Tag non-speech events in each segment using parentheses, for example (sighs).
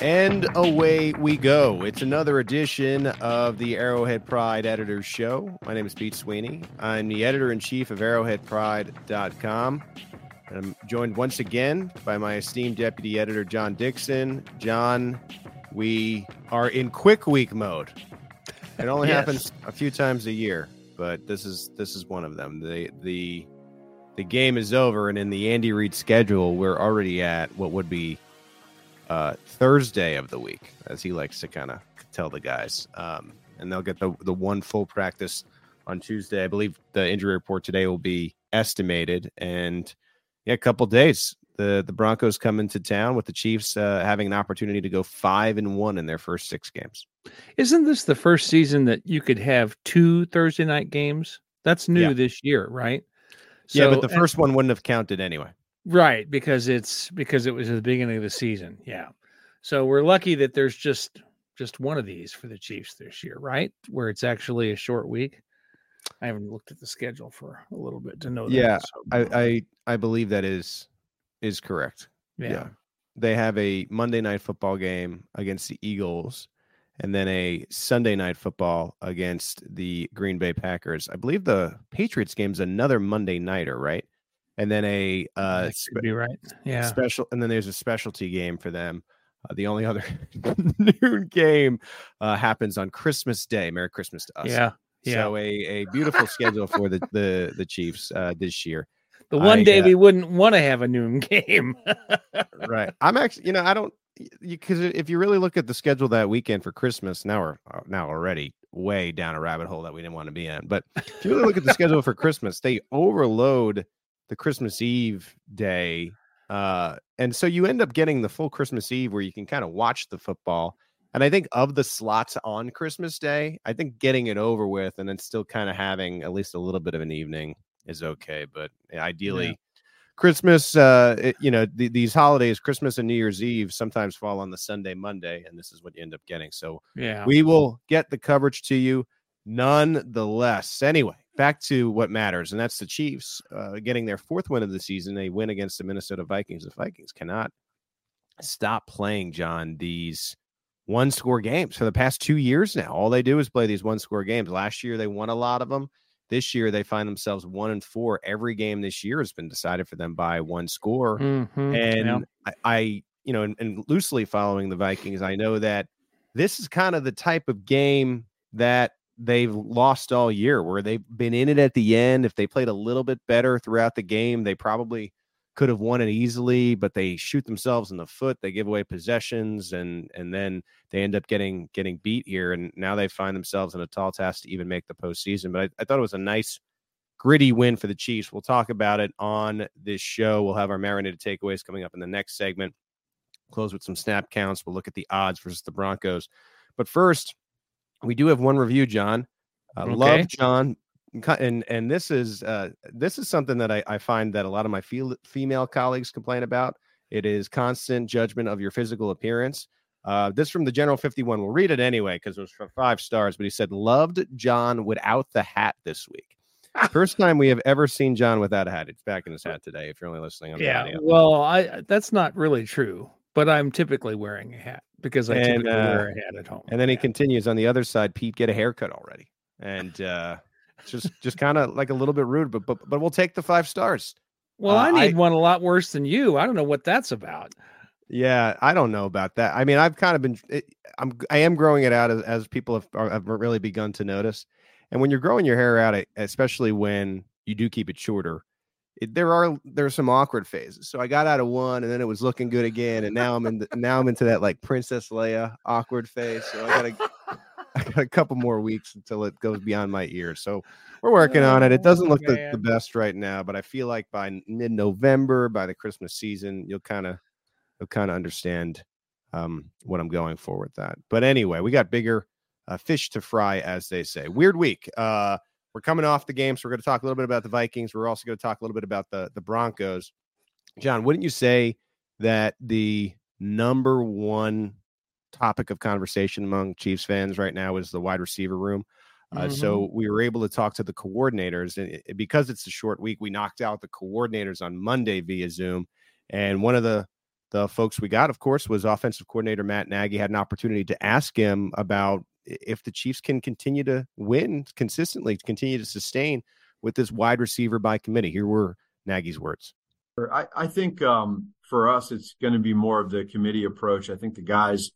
And away we go. It's another edition of the Arrowhead Pride Editors Show. My name is Pete Sweeney. I'm the editor in chief of arrowheadpride.com. And I'm joined once again by my esteemed deputy editor, John Dixon. John, we are in quick week mode. It only Yes. happens a few times a year, but this is this is one of them. The the the game is over, and in the Andy Reid schedule, we're already at what would be uh, Thursday of the week, as he likes to kind of tell the guys. Um, and they'll get the the one full practice on Tuesday. I believe the injury report today will be estimated, and yeah, a couple days. The the Broncos come into town with the Chiefs uh, having an opportunity to go five and one in their first six games. Isn't this the first season that you could have two Thursday night games? That's new Yeah. this year, right? yeah, but the first one wouldn't have counted anyway. Right because it's because it was at the beginning of the season. Yeah. So we're lucky that there's just just one of these for the Chiefs this year, right? Where it's actually a short week. I haven't looked at the schedule for a little bit to know that. Yeah, so- I, I I believe that is is correct. yeah. They have a Monday night football game against the Eagles and then a Sunday night football against the Green Bay Packers. I believe the Patriots game's another Monday nighter, right? And then a uh spe- be right. Yeah. special and then there's a specialty game for them. Uh, the only other (laughs) noon game uh, happens on Christmas Day. Merry Christmas to us. Yeah. Yeah. So a, a beautiful schedule for the the the Chiefs uh, this year. the one I, day uh, we wouldn't want to have a noon (laughs) game. right. I'm actually, you know, I don't because if you really look at the schedule that weekend for Christmas, now we're uh, now already way down a rabbit hole that we didn't want to be in. But if you really look at the schedule for Christmas, they overload the Christmas Eve day, uh, and so you end up getting the full Christmas Eve where you can kind of watch the football. And I think of the slots on Christmas Day, I think getting it over with and then still kind of having at least a little bit of an evening is okay. But ideally, Christmas, uh, it- you know, th- these holidays, Christmas and New Year's Eve, sometimes fall on the Sunday, Monday, and this is what you end up getting. So yeah. we will get the coverage to you nonetheless. Anyway, back to what matters, and that's the Chiefs uh, getting their fourth win of the season, a win against the Minnesota Vikings. The Vikings cannot stop playing, John, these one score games for the past two years now. All they do is play these one score games. Last year, they won a lot of them. This year, they find themselves one and four. Every game this year has been decided for them by one score. Mhm, And yeah. I, I, you know, and, and loosely following the Vikings, I know that this is kind of the type of game that they've lost all year, where they've been in it at the end. If they played a little bit better throughout the game, they probably could have won it easily, but they shoot themselves in the foot. They give away possessions, and and then they end up getting getting beat here. And now they find themselves in a tall task to even make the postseason. But I, I thought it was a nice gritty win for the Chiefs. We'll talk about it on this show. We'll have our marinated takeaways coming up in the next segment. Close with some snap counts. We'll look at the odds versus the Broncos. But first, we do have one review, John. Uh, Okay. Love John, and and this is uh, this is something that I, I find that a lot of my fe- female colleagues complain about. It is constant judgment of your physical appearance. Uh, this from the General 51. We'll read it anyway because it was for five stars. But he said, "Loved John without the hat this week." (laughs) First time we have ever seen John without a hat. It's back in his hat today. If you're only listening on yeah, the audio. well, I that's not really true, but I'm typically wearing a hat because I And, typically uh, wear a hat at home. And then he Yeah. continues on the other side. Pete, get a haircut already, and uh, just just kind of like a little bit rude, but but but we'll take the five stars. Well, uh, I need I- one a lot worse than you. I don't know what that's about. Yeah, I don't know about that. I mean, I've kind of been, it, I'm, I am growing it out as, as people have, are, have really begun to notice. And when you're growing your hair out, especially when you do keep it shorter, it, there are there are some awkward phases. So I got out of one, and then it was looking good again, and now I'm in the, now I'm into that like Princess Leia awkward phase. So I got to (laughs) I got a couple more weeks until it goes beyond my ears. So we're working on it. It doesn't Oh, look the, the best right now, but I feel like by mid November, by the Christmas season, you'll kind of you'll kind of understand um, what I'm going for with that. But anyway, we got bigger uh, fish to fry, as they say. Weird week. Uh, we're coming off the game, so we're going to talk a little bit about the Vikings. We're also going to talk a little bit about the the Broncos. John, wouldn't you say that the number one topic of conversation among Chiefs fans right now is the wide receiver room? Uh, So we were able to talk to the coordinators, and it- because it's a short week, we knocked out the coordinators on Monday via Zoom. And one of the the folks we got, of course, was offensive coordinator Matt Nagy. Had an opportunity to ask him about if the Chiefs can continue to win consistently, continue to sustain with this wide receiver by committee. Here were Nagy's words. I, I think um, for us, it's going to be more of the committee approach. I think the guys,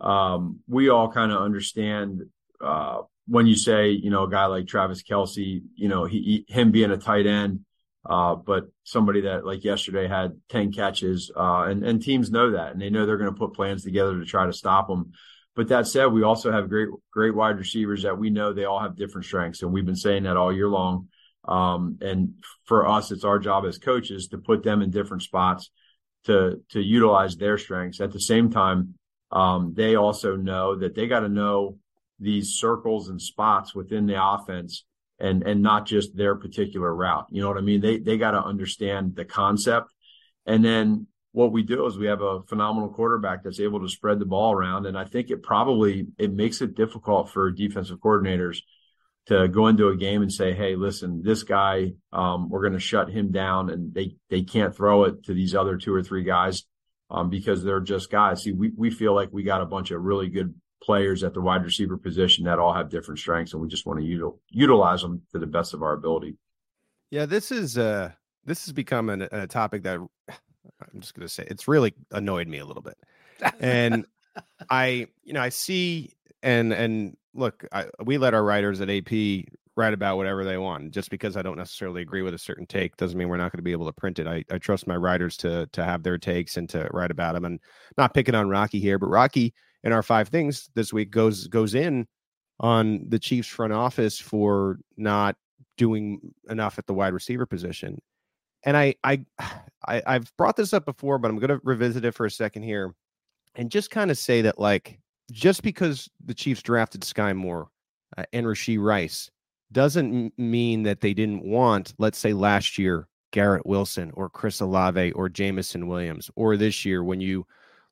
um, we all kind of understand uh, when you say, you know, a guy like Travis Kelce, you know, he, he him being a tight end, uh, but somebody that like yesterday had 10 catches, uh, and, and teams know that, and they know they're going to put plans together to try to stop them. But that said, we also have great, great wide receivers that we know they all have different strengths. And we've been saying that all year long. Um, and for us, it's our job as coaches to put them in different spots to, to utilize their strengths. At the same time, um, they also know that they got to know these circles and spots within the offense and, and not just their particular route. You know what I mean? They, they got to understand the concept. And then what we do is we have a phenomenal quarterback that's able to spread the ball around. And I think it probably, it makes it difficult for defensive coordinators to go into a game and say, Hey, listen, this guy, um, we're going to shut him down and they, they can't throw it to these other two or three guys, um, because they're just guys. See, we, we feel like we got a bunch of really good players at the wide receiver position that all have different strengths and we just want to util- utilize them to the best of our ability. Yeah, this is uh this has become an, a topic that I'm just gonna say it's really annoyed me a little bit. And I, you know, I see and and look, I, we let our writers at AP write about whatever they want. Just because I don't necessarily agree with a certain take doesn't mean we're not going to be able to print it. I, I trust my writers to to have their takes and to write about them. And not picking on Rocky here, but Rocky in our five things this week goes goes in on the Chiefs front office for not doing enough at the wide receiver position. And I I, (sighs) I I've brought this up before, but I'm going to revisit it for a second here and just kind of say that like just because the Chiefs drafted Skyy Moore uh, and Rashee Rice doesn't mean that they didn't want, let's say last year, Garrett Wilson or Chris Olave or Jameson Williams, or this year when you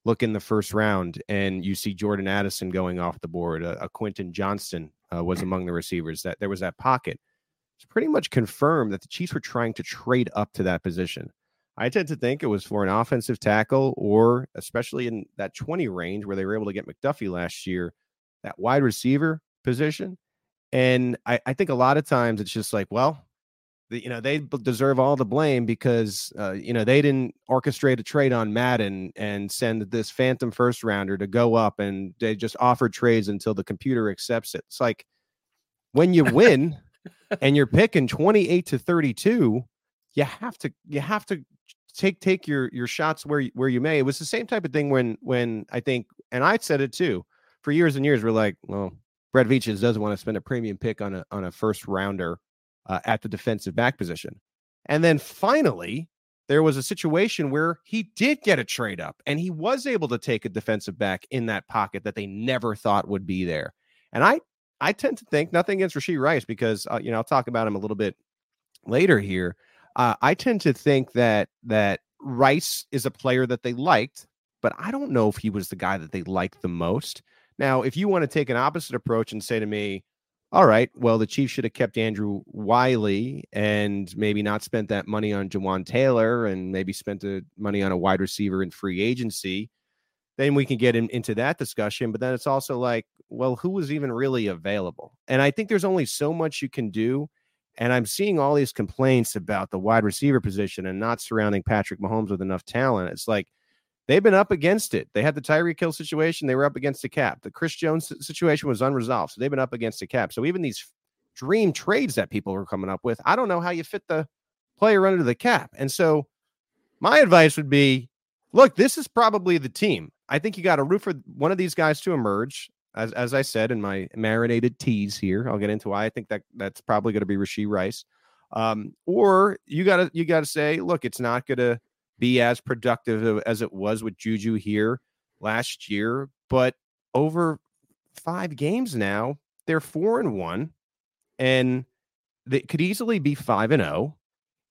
look in the first round and you see Jordan Addison going off the board, a, a Quentin Johnston uh, was among the receivers. That there was that pocket. It's pretty much confirmed that the Chiefs were trying to trade up to that position. I tend to think it was for an offensive tackle, or especially in that 20 range where they were able to get McDuffie last year, that wide receiver position. And I, I think a lot of times it's just like, well, the, you know, they deserve all the blame because, uh, you know, they didn't orchestrate a trade on Madden and send this phantom first rounder to go up and they just offer trades until the computer accepts it. It's like when you (laughs) win and you're picking 28 to 32, you have to, you have to take take your your shots where where you may. It was the same type of thing when when I think, and I said it too, for years and years. We're like, well, Brett Veaches doesn't want to spend a premium pick on a on a first rounder uh, at the defensive back position, and then finally there was a situation where he did get a trade up, and he was able to take a defensive back in that pocket that they never thought would be there. And I I tend to think nothing against Rashee Rice because uh, you know I'll talk about him a little bit later here uh, I tend to think that that Rice is a player that they liked, but I don't know if he was the guy that they liked the most. Now, if you want to take an opposite approach and say to me, all right, well, the Chiefs should have kept Andrew Wylie and maybe not spent that money on Jawaan Taylor and maybe spent the money on a wide receiver in free agency. Then we can get in, into that discussion. But then it's also like, well, who was even really available? And I think there's only so much you can do. And I'm seeing all these complaints about the wide receiver position and not surrounding Patrick Mahomes with enough talent. It's like, they've been up against it. They had the Tyreek Hill situation, they were up against the cap. The Chris Jones situation was unresolved, so they've been up against the cap. So even these dream trades that people were coming up with, I don't know how you fit the player under the cap. And so my advice would be look, this is probably the team. I think you got a root for one of these guys to emerge. As, as I said in my marinated teas here, I'll get into why I think that that's probably going to be Rashee Rice. Um, or you gotta you gotta say, look, it's not gonna be as productive as it was with Juju here last year. But over five games now, they're four and one, and they could easily be five and oh.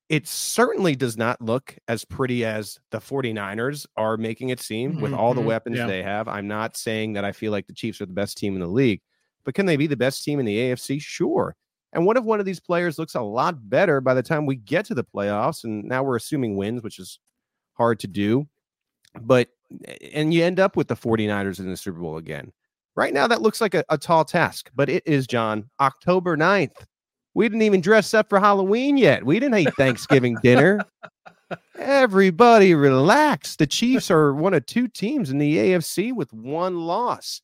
It certainly does not look as pretty as the 49ers are making it seem mm-hmm, with all the mm-hmm, weapons yeah. they have. I'm not saying that I feel like the Chiefs are the best team in the league, but can they be the best team in the AFC? Sure. And what if one of these players looks a lot better by the time we get to the playoffs? And now we're assuming wins, which is hard to do. But and you end up with the 49ers in the Super Bowl again. Right now, that looks like a, a tall task, but it is, John, October 9th. We didn't even dress up for Halloween yet. We didn't eat Thanksgiving dinner. Everybody relax. The Chiefs are one of two teams in the AFC with one loss.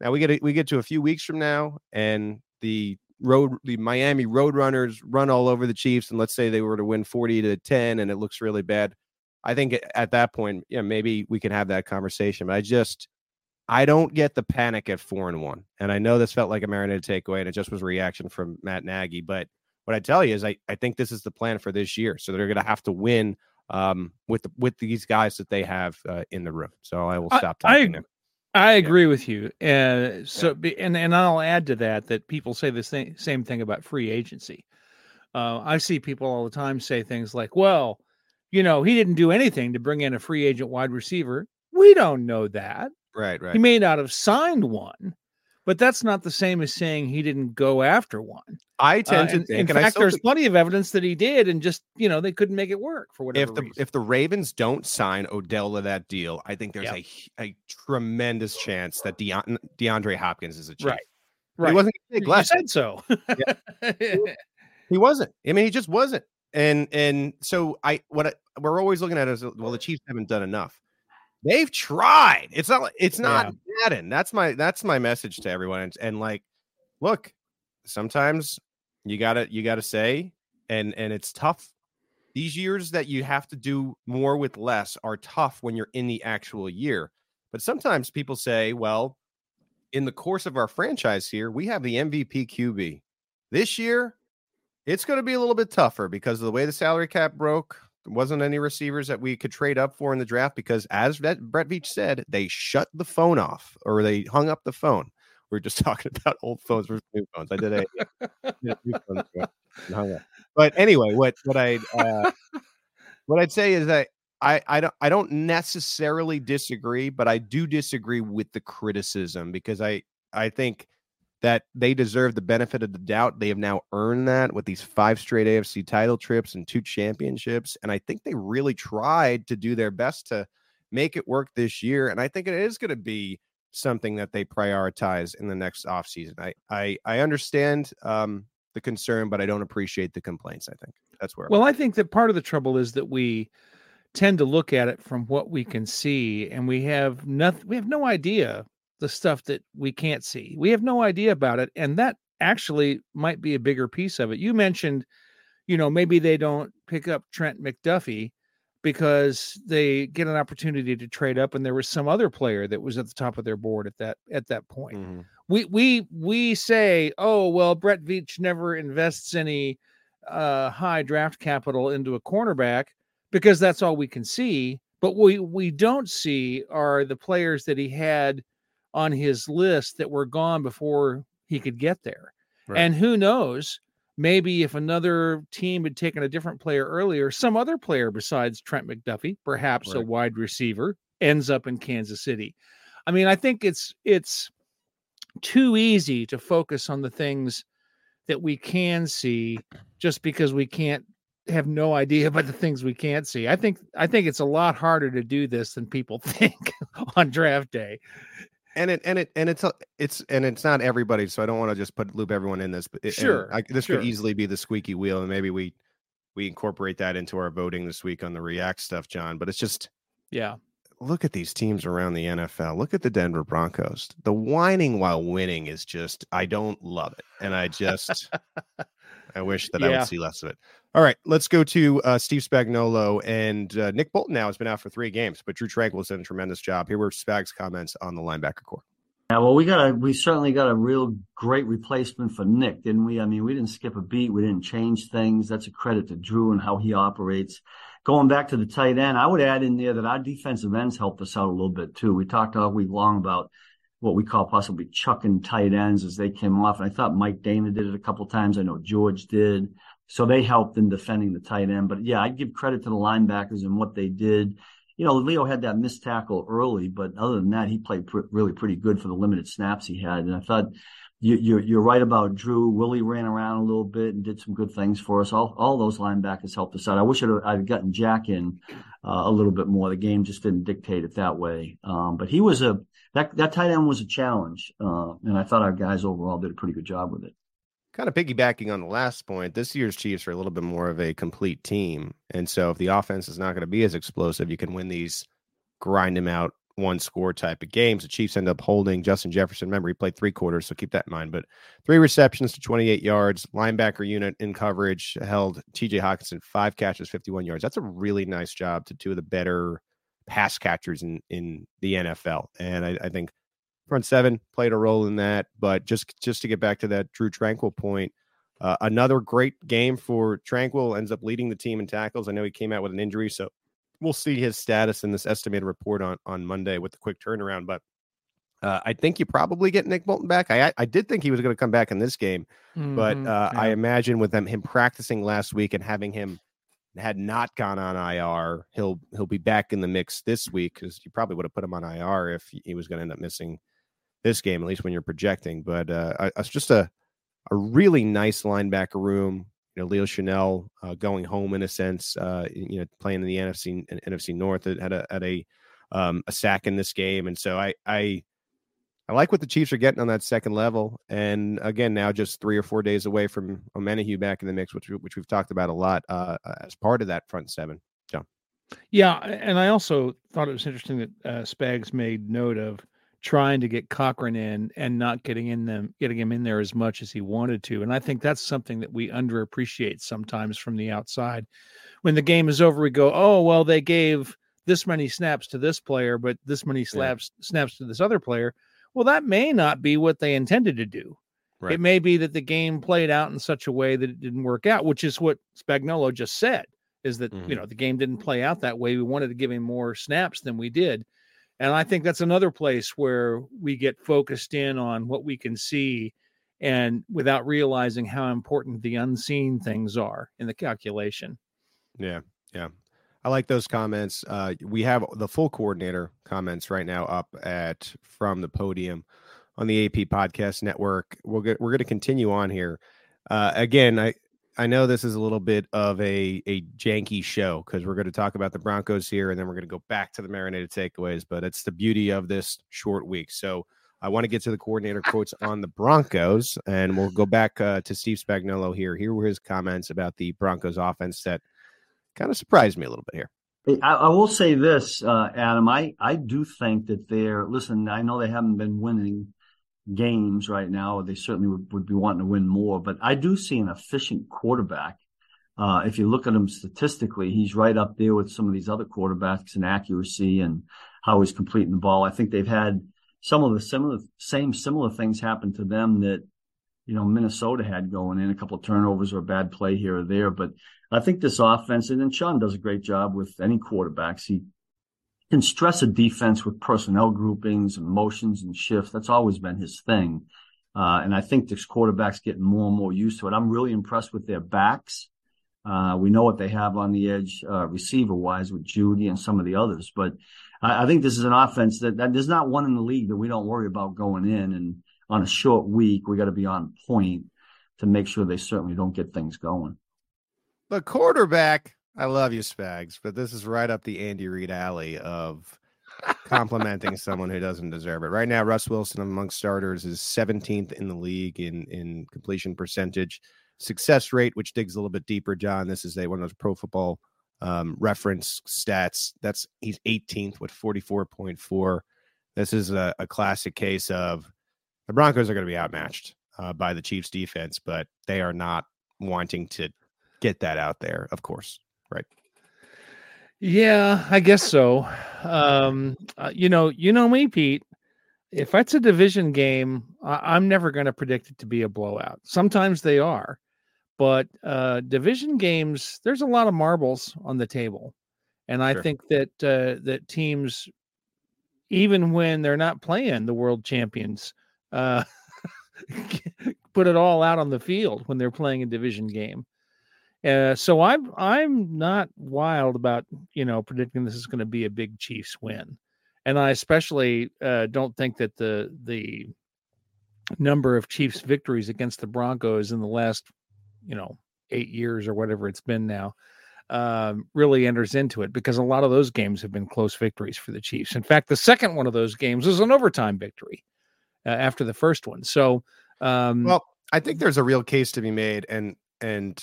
Now we get a, we get to a few weeks from now, and the road the Miami Roadrunners run all over the Chiefs, and let's say they were to win 40 to 10, and it looks really bad. I think at that point, yeah, maybe we can have that conversation. But I just, I don't get the panic at four and one. And I know this felt like a marinated takeaway, and it just was a reaction from Matt Nagy. But what I tell you is, I, I think this is the plan for this year. So they're going to have to win um, with the, with these guys that they have uh, in the room. So I will stop talking. I, I agree yeah. with you. And so, yeah. and and I'll add to that that people say the same same thing about free agency. Uh, I see people all the time say things like, "Well." you know, he didn't do anything to bring in a free agent wide receiver. We don't know that. Right, right. He may not have signed one, but that's not the same as saying he didn't go after one. I tend uh, to think, in fact, there's think, plenty of evidence that he did, and just you know they couldn't make it work for whatever. If the reason. if the Ravens don't sign Odell to that deal, I think there's yep. a a tremendous chance that Deon, DeAndre Hopkins is a chief. Right, right. He wasn't. You said so. (laughs) he wasn't. I mean, he just wasn't. And and so I what I, we're always looking at is well the Chiefs haven't done enough. They've tried. It's not it's not yeah. Madden. That's my that's my message to everyone. And, and like, look, sometimes you gotta you gotta say, and and it's tough. These years that you have to do more with less are tough when you're in the actual year. But sometimes people say, well, in the course of our franchise here, we have the MVP QB. This year, it's going to be a little bit tougher because of the way the salary cap broke. Wasn't any receivers that we could trade up for in the draft because, as Brett Veach said, they shut the phone off or they hung up the phone. We are just (laughs) talking about old phones versus new phones. I did a, did (laughs) a but anyway, what what I uh, what I'd say is that I I don't I don't necessarily disagree, but I do disagree with the criticism because I I think that they deserve the benefit of the doubt. They have now earned that with these five straight AFC title trips and two championships. And I think they really tried to do their best to make it work this year. And I think it is going to be something that they prioritize in the next offseason. I, I, I understand um, the concern, but I don't appreciate the complaints. I think that's where. Well, I think that part of the trouble is that we tend to look at it from what we can see, and we have nothing. We have no idea the stuff that we can't see. We have no idea about it. And that actually might be a bigger piece of it. You mentioned, you know, maybe they don't pick up Trent McDuffie because they get an opportunity to trade up and there was some other player that was at the top of their board at that at that point. Mm-hmm. We we we say, "Oh, well, Brett Veach never invests any uh high draft capital into a cornerback because that's all we can see." But we we don't see are the players that he had on his list that were gone before he could get there. Right. And who knows, maybe if another team had taken a different player earlier, some other player besides Trent McDuffie, perhaps right. a wide receiver, ends up in Kansas City. I mean, I think it's it's too easy to focus on the things that we can see just because we can't have no idea (laughs) about the things we can't see. I think I think it's a lot harder to do this than people (laughs) think on draft day. And it and it and it's a, it's and it's not everybody, so I don't want to just put loop everyone in this. But it, sure, I, this sure. could easily be the squeaky wheel, and maybe we we incorporate that into our voting this week on the React stuff, John. But it's just yeah. Look at these teams around the NFL. Look at the Denver Broncos. The whining while winning is just I don't love it, and I just I wish that Yeah. I would see less of it. All right, let's go to uh, Steve Spagnuolo and uh, Nick Bolton. Now has been out for three games, but Drue Tranquill has done a tremendous job. Here were Spag's comments on the linebacker core. Yeah, well, we got a we certainly got a real great replacement for Nick, didn't we? I mean, we didn't skip a beat, we didn't change things. That's a credit to Drew and how he operates. Going back to the tight end, I would add in there that our defensive ends helped us out a little bit too. We talked all week long about what we call possibly chucking tight ends as they came off, and I thought Mike Danna did it a couple times. I know George did, so they helped in defending the tight end. But yeah, I'd give credit to the linebackers and what they did you know, Leo had that missed tackle early, but other than that, he played pr- really pretty good for the limited snaps he had. And I thought you, you're, you're right about Drew. Willie ran around a little bit and did some good things for us. All, all those linebackers helped us out. I wish I'd, I'd gotten Jack in uh, a little bit more. The game just didn't dictate it that way. Um, but he was a, that, that tight end was a challenge. Uh, and I thought our guys overall did a pretty good job with it kind of piggybacking on the last point, this year's Chiefs are a little bit more of a complete team. And so if the offense is not going to be as explosive, you can win these grind them out one score type of games. The Chiefs end up holding Justin Jefferson. Remember, he played three quarters, so keep that in mind. But three receptions to 28 yards, linebacker unit in coverage held TJ Hockenson five catches, 51 yards. That's a really nice job to two of the better pass catchers in, in the NFL. And I, I think front seven played a role in that. But just just to get back to that Drue Tranquill point, uh, another great game for Tranquill ends up leading the team in tackles. I know he came out with an injury, so we'll see his status in this estimated report on on Monday with the quick turnaround. But uh, I think you probably get Nick Bolton back. I I did think he was going to come back in this game, but Mhm, uh, I imagine with them him practicing last week and having him had not gone on IR, he'll he'll be back in the mix this week because you probably would have put him on IR if he was going to end up missing this game, at least when you're projecting. But uh, it's just a a really nice linebacker room. You know, Leo Chenal uh, going home in a sense. Uh, you know, playing in the NFC NFC North had a had a um, a sack in this game, and so I I I like what the Chiefs are getting on that second level. And again, now just three or four days away from Omenihu back in the mix, which which we've talked about a lot uh, as part of that front seven. Yeah, and I also thought it was interesting that uh, Spags made note of trying to get Cochrane in and not getting in them, getting him in there as much as he wanted to. And I think that's something that we underappreciate sometimes from the outside. When the game is over, we go, "Oh, well, they gave this many snaps to this player, but this many slaps snaps to this other player." Well, that may not be what they intended to do. Right. It may be that the game played out in such a way that it didn't work out, which is what Spagnuolo just said is that Mhm. you know the game didn't play out that way. We wanted to give him more snaps than we did. And I think that's another place where we get focused in on what we can see and without realizing how important the unseen things are in the calculation. Yeah, yeah. I like those comments. Uh, we have the full coordinator comments right now up at from the podium on the AP Podcast Network. We'll get, we're going to continue on here. Uh, again, I I know this is a little bit of a a janky show because we're going to talk about the Broncos here, and then we're going to go back to the marinated takeaways. But it's the beauty of this short week. So I want to get to the coordinator (laughs) quotes on the Broncos, and we'll go back uh, to Steve Spagnuolo here. Here were his comments about the Broncos offense that kind of surprised me a little bit here. I, I will say this, uh, Adam. I, I do think that they're, listen, I know they haven't been winning games right now. They certainly would, would be wanting to win more, but I do see an efficient quarterback. Uh, if you look at him statistically, he's right up there with some of these other quarterbacks in accuracy and how he's completing the ball. I think they've had some of the similar, same similar things happen to them that, you know, Minnesota had going in a couple of turnovers or a bad play here or there. But I think this offense, and then Sean does a great job with any quarterbacks. He can stress a defense with personnel groupings and motions and shifts. That's always been his thing. Uh, and I think this quarterback's getting more and more used to it. I'm really impressed with their backs. Uh, we know what they have on the edge, uh, receiver wise with Jeudy and some of the others, but I, I think this is an offense that, that there's not one in the league that we don't worry about going in. And on a short week, we got to be on point to make sure they certainly don't get things going. The quarterback, I love you, Spags, but this is right up the Andy Reid alley of (laughs) complimenting someone who doesn't deserve it. Right now, Russ Wilson among starters is 17th in the league in in completion percentage, success rate, which digs a little bit deeper. John, this is a one of those Pro Football um, reference stats. That's he's 18th with 44.4. This is a, a classic case of the Broncos are going to be outmatched uh, by the Chiefs defense, but they are not wanting to get that out there. Of course, right? Yeah, I guess so. Um, uh, you know, you know me, Pete. If it's a division game, I- I'm never going to predict it to be a blowout. Sometimes they are, but uh, division games, there's a lot of marbles on the table, and I Sure. think that uh, that teams, even when they're not playing the world champions, uh, (laughs) put it all out on the field when they're playing a division game. Uh, so I'm I'm not wild about you know predicting this is going to be a big Chiefs win, and I especially uh, don't think that the the number of Chiefs victories against the Broncos in the last you know eight years or whatever it's been now um, really enters into it because a lot of those games have been close victories for the Chiefs. In fact, the second one of those games was an overtime victory uh, after the first one. So um, Well, I think there's a real case to be made, and and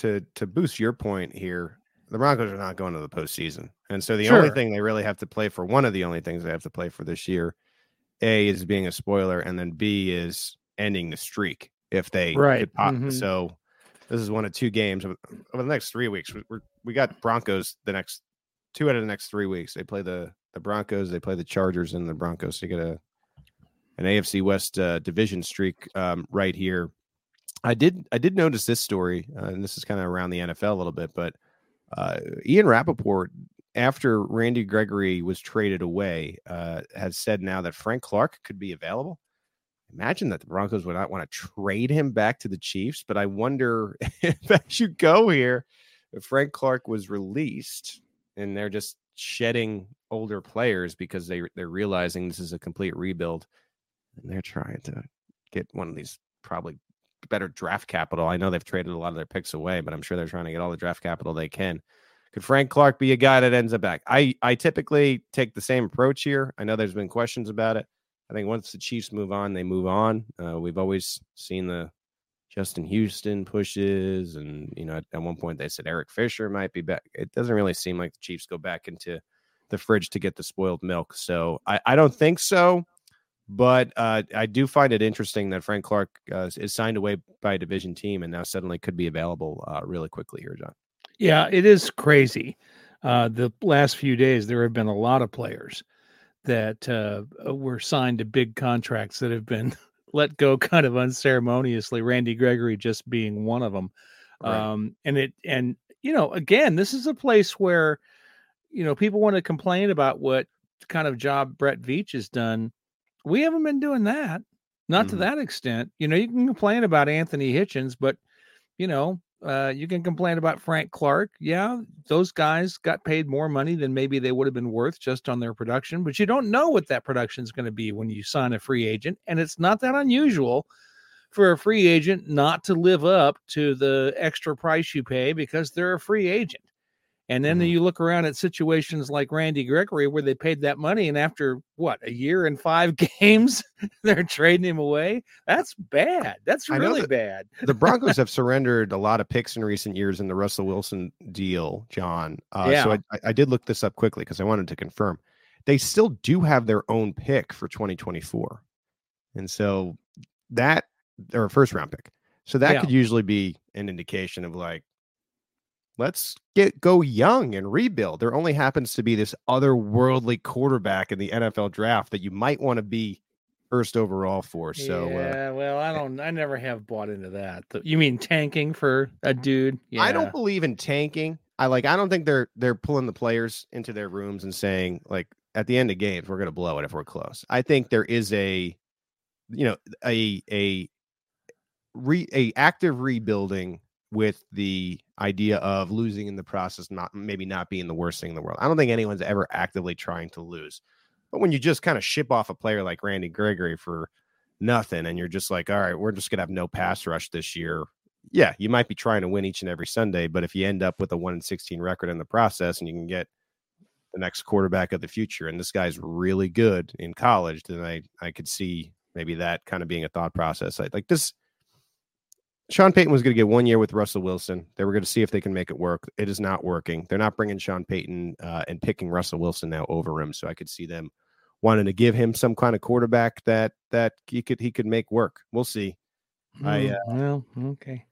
to to boost your point here, the Broncos are not going to the postseason, and so the only thing they really have to play for, one of the only things they have to play for this year, a is being a spoiler, and then b is ending the streak if they Right. Mhm. So this is one of two games over, the next three weeks. We, we're we got Broncos the next two out of the next three weeks. They play the the Broncos, they play the Chargers, and the Broncos. So you get a an AFC West uh, division streak um, right here. I did I did notice this story, uh, and this is kind of around the NFL a little bit, but uh, Ian Rapoport, after Randy Gregory was traded away, uh, has said now that Frank Clark could be available. Imagine that the Broncos would not want to trade him back to the Chiefs, but I wonder (laughs) if as you go here, if Frank Clark was released and they're just shedding older players because they they're realizing this is a complete rebuild and they're trying to get one of these probably better draft capital. I know they've traded a lot of their picks away, but I'm sure they're trying to get all the draft capital they can. Could Frank Clark be a guy that ends up back? I I typically take the same approach here. I know there's been questions about it. I think once the Chiefs move on, they move on. Uh, we've always seen the Justin Houston pushes, and you know, at, at one point they said Eric Fisher might be back. It doesn't really seem like the Chiefs go back into the fridge to get the spoiled milk. So I, I don't think so. But uh, I do find it interesting that Frank Clark uh, is signed away by a division team and now suddenly could be available uh, really quickly here, John. Yeah, it is crazy. Uh, the last few days, there have been a lot of players that uh, were signed to big contracts that have been (laughs) let go kind of unceremoniously. Randy Gregory just being one of them. Right. Um, and it, and you know, again, this is a place where, you know, people want to complain about what kind of job Brett Veach has done. We haven't been doing that, not to Mhm. that extent. You know, you can complain about Anthony Hitchens, but you know, uh, you can complain about Frank Clark. Yeah, those guys got paid more money than maybe they would have been worth just on their production, but you don't know what that production is going to be when you sign a free agent. And it's not that unusual for a free agent not to live up to the extra price you pay because they're a free agent. And then Mhm. you look around at situations like Randy Gregory where they paid that money, and after what a year and five (laughs) games, they're trading him away. That's bad. That's really that- bad. the Broncos (laughs) have surrendered a lot of picks in recent years in the Russell Wilson deal, John. Uh, So I, I did look this up quickly because I wanted to confirm. They still do have their own pick for 2024. And so that, or a first round pick. So that Yeah. could usually be an indication of like, let's get go young and rebuild. There only happens to be this otherworldly quarterback in the NFL draft that you might want to be first overall for. So uh, well, I don't. I never have bought into that. You mean tanking for a dude? Yeah. I don't believe in tanking. I like I don't think they're they're pulling the players into their rooms and saying like at the end of games we're going to blow it if we're close. I think there is a you know a a re a active rebuilding with the idea of losing in the process not maybe not being the worst thing in the world. I don't think anyone's ever actively trying to lose. But when you just kind of ship off a player like Randy Gregory for nothing, and you're just like, all right, we're just gonna have no pass rush this year. Yeah, you might be trying to win each and every Sunday, but if you end up with a one and sixteen record in the process, and you can get the next quarterback of the future, and this guy's really good in college, then I I could see maybe that kind of being a thought process. Like, like this, Sean Payton was going to get one year with Russell Wilson. They were going to see if they can make it work. It is not working. They're not bringing Sean Payton uh, and picking Russell Wilson now over him. So I could see them wanting to give him some kind of quarterback that that he could he could make work. We'll see. I uh, well, okay.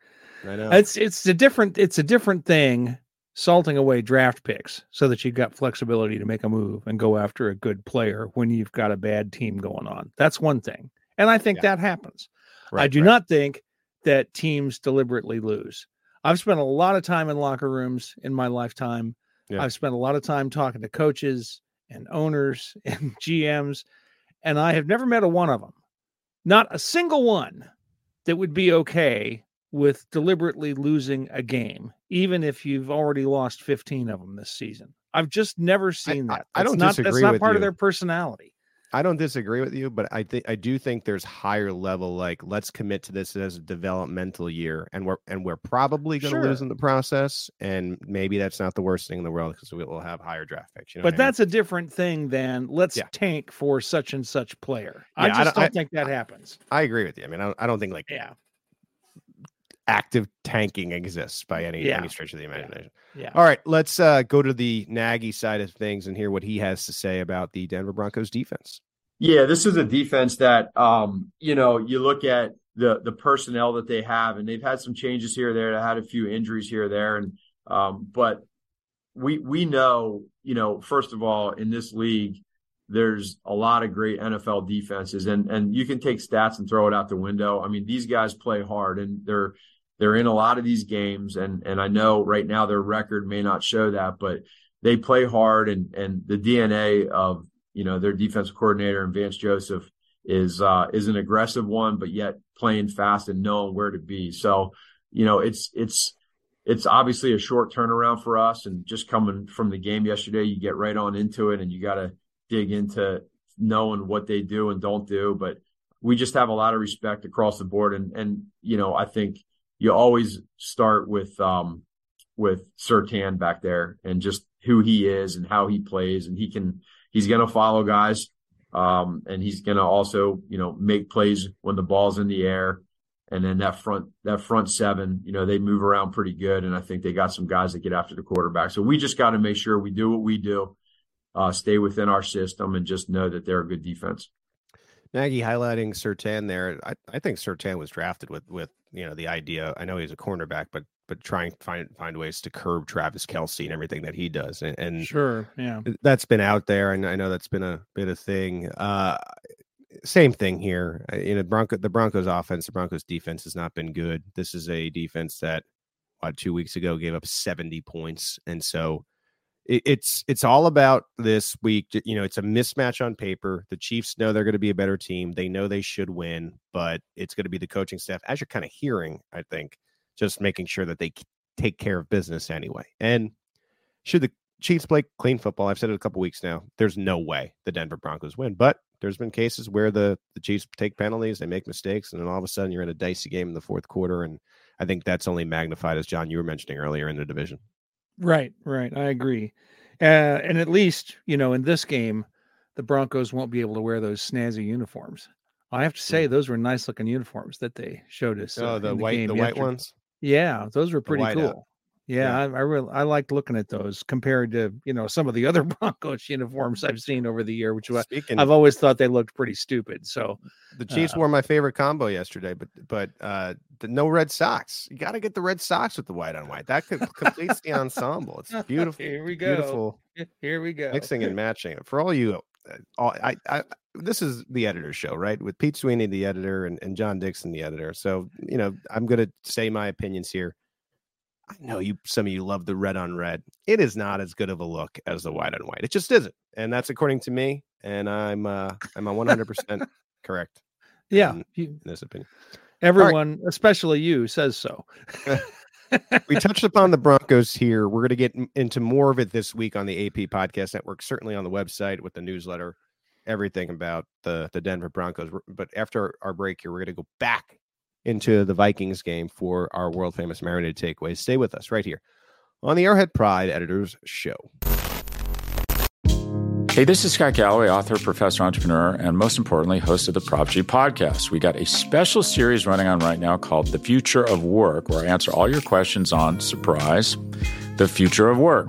I know It's it's a different it's a different thing salting away draft picks so that you've got flexibility to make a move and go after a good player when you've got a bad team going on. That's one thing. And I think Yeah. that happens. I do right. not think that teams deliberately lose. I've spent a lot of time in locker rooms in my lifetime. Yeah. I've spent a lot of time talking to coaches and owners (laughs) and GMs, and I have never met a one of them, not a single one, that would be okay with deliberately losing a game, even if you've already lost 15 of them this season. I've just never seen I- that. I That's don't not, That's not with part of their personality. I don't disagree with you, but I think I do think there's higher level. Like, let's commit to this as a developmental year, and we're and we're probably going to lose in the process. And maybe that's not the worst thing in the world because we will have higher draft picks. You know But what I mean? that's a different thing than let's Yeah. tank for such and such player. I Yeah, I just don't- don't, I- think that happens. I agree with you. I mean, I don't, I don't think like Yeah. Active tanking exists by any Yeah. any stretch of the imagination. Yeah. All right, let's uh, go to the Nagy side of things and hear what he has to say about the Denver Broncos defense. Yeah, this is a defense that um, you know, you look at the the personnel that they have, and they've had some changes here or there. They had a few injuries here or there, and um, but we we know, you know, first of all, in this league, there's a lot of great NFL defenses, and and you can take stats and throw it out the window. I mean, these guys play hard, and they're they're in a lot of these games, and and I know right now their record may not show that, but they play hard, and and the DNA of you know their defensive coordinator and Vance Joseph is uh, is an aggressive one, but yet playing fast and knowing where to be. So you know it's it's it's obviously a short turnaround for us, and just coming from the game yesterday, you get right on into it, and you got to dig into knowing what they do and don't do. But we just have a lot of respect across the board, and and you know I think you always start with um with Surtain back there and just who he is and how he plays, and he can he's going to follow guys. Um, and he's going to also, you know, make plays when the ball's in the air. And then that front, that front seven, you know, they move around pretty good. And I think they got some guys that get after the quarterback. So we just got to make sure we do what we do, uh, stay within our system and just know that they're a good defense. Nagy highlighting Surtain there. I, I think Surtain was drafted with with you know the idea. I know he's a cornerback, but but trying to find find ways to curb Travis Kelce and everything that he does, and, and Sure. Yeah. that's been out there, and I know that's been a bit of thing. Uh, same thing here. Uh, You know, Bronco the Broncos offense, the Broncos defense has not been good. This is a defense that what two weeks ago gave up seventy points, and so it, it's it's all about this week. You know, it's a mismatch on paper. The Chiefs know they're going to be a better team. They know they should win, but it's going to be the coaching staff, as you're kind of hearing. I think just making sure that they take care of business anyway. And should the Chiefs play clean football, I've said it a couple weeks now. There's no way the Denver Broncos win, but there's been cases where the the Chiefs take penalties, they make mistakes, and then all of a sudden you're in a dicey game in the fourth quarter. And I think that's only magnified, as John you were mentioning earlier in the division. Right. Right. I agree. Uh, and at least, you know, in this game, the Broncos won't be able to wear those snazzy uniforms. I have to say, those were nice looking uniforms that they showed us. Mm. Oh, uh, the white, the white ones. Yeah, those were pretty whiteout. cool. Yeah, Yeah. I, I really I liked looking at those compared to you know some of the other (laughs) Broncos uniforms I've seen over the year, which I- Speaking, I've always thought they looked pretty stupid. So the Chiefs uh, wore my favorite combo yesterday, but but uh, the, no red socks. You got to get the red socks with the white on white. That could, completes the ensemble. It's (laughs) beautiful, Here we go. beautiful (laughs) Here we go. mixing and matching. For all you, uh, all, I, I, this is the editor show, right? With Pete Sweeney, the editor, and, and John Dixon, the editor. So you know, I'm going to say my opinions here. I know you, some of you love the red on red. It is not as good of a look as the white on white. It just isn't, and that's according to me. And I'm, uh, I'm a 100 percent correct Yeah, in- in this opinion. everyone, especially you, says so. (laughs) we (laughs) touched upon the Broncos here. We're going to get into more of it this week on the AP Podcast Network, certainly on the website with the newsletter everything about the the Denver Broncos. But after our break here, we're going to go back into the Vikings game for our world famous marinated takeaways. Stay with us right here on the Arrowhead Pride Editors Show. Hey, this is Scott Galloway, author, professor, entrepreneur, and most importantly, host of the Prop G podcast. We got a special series running on right now called The Future of Work, where I answer all your questions on surprise, the future of work.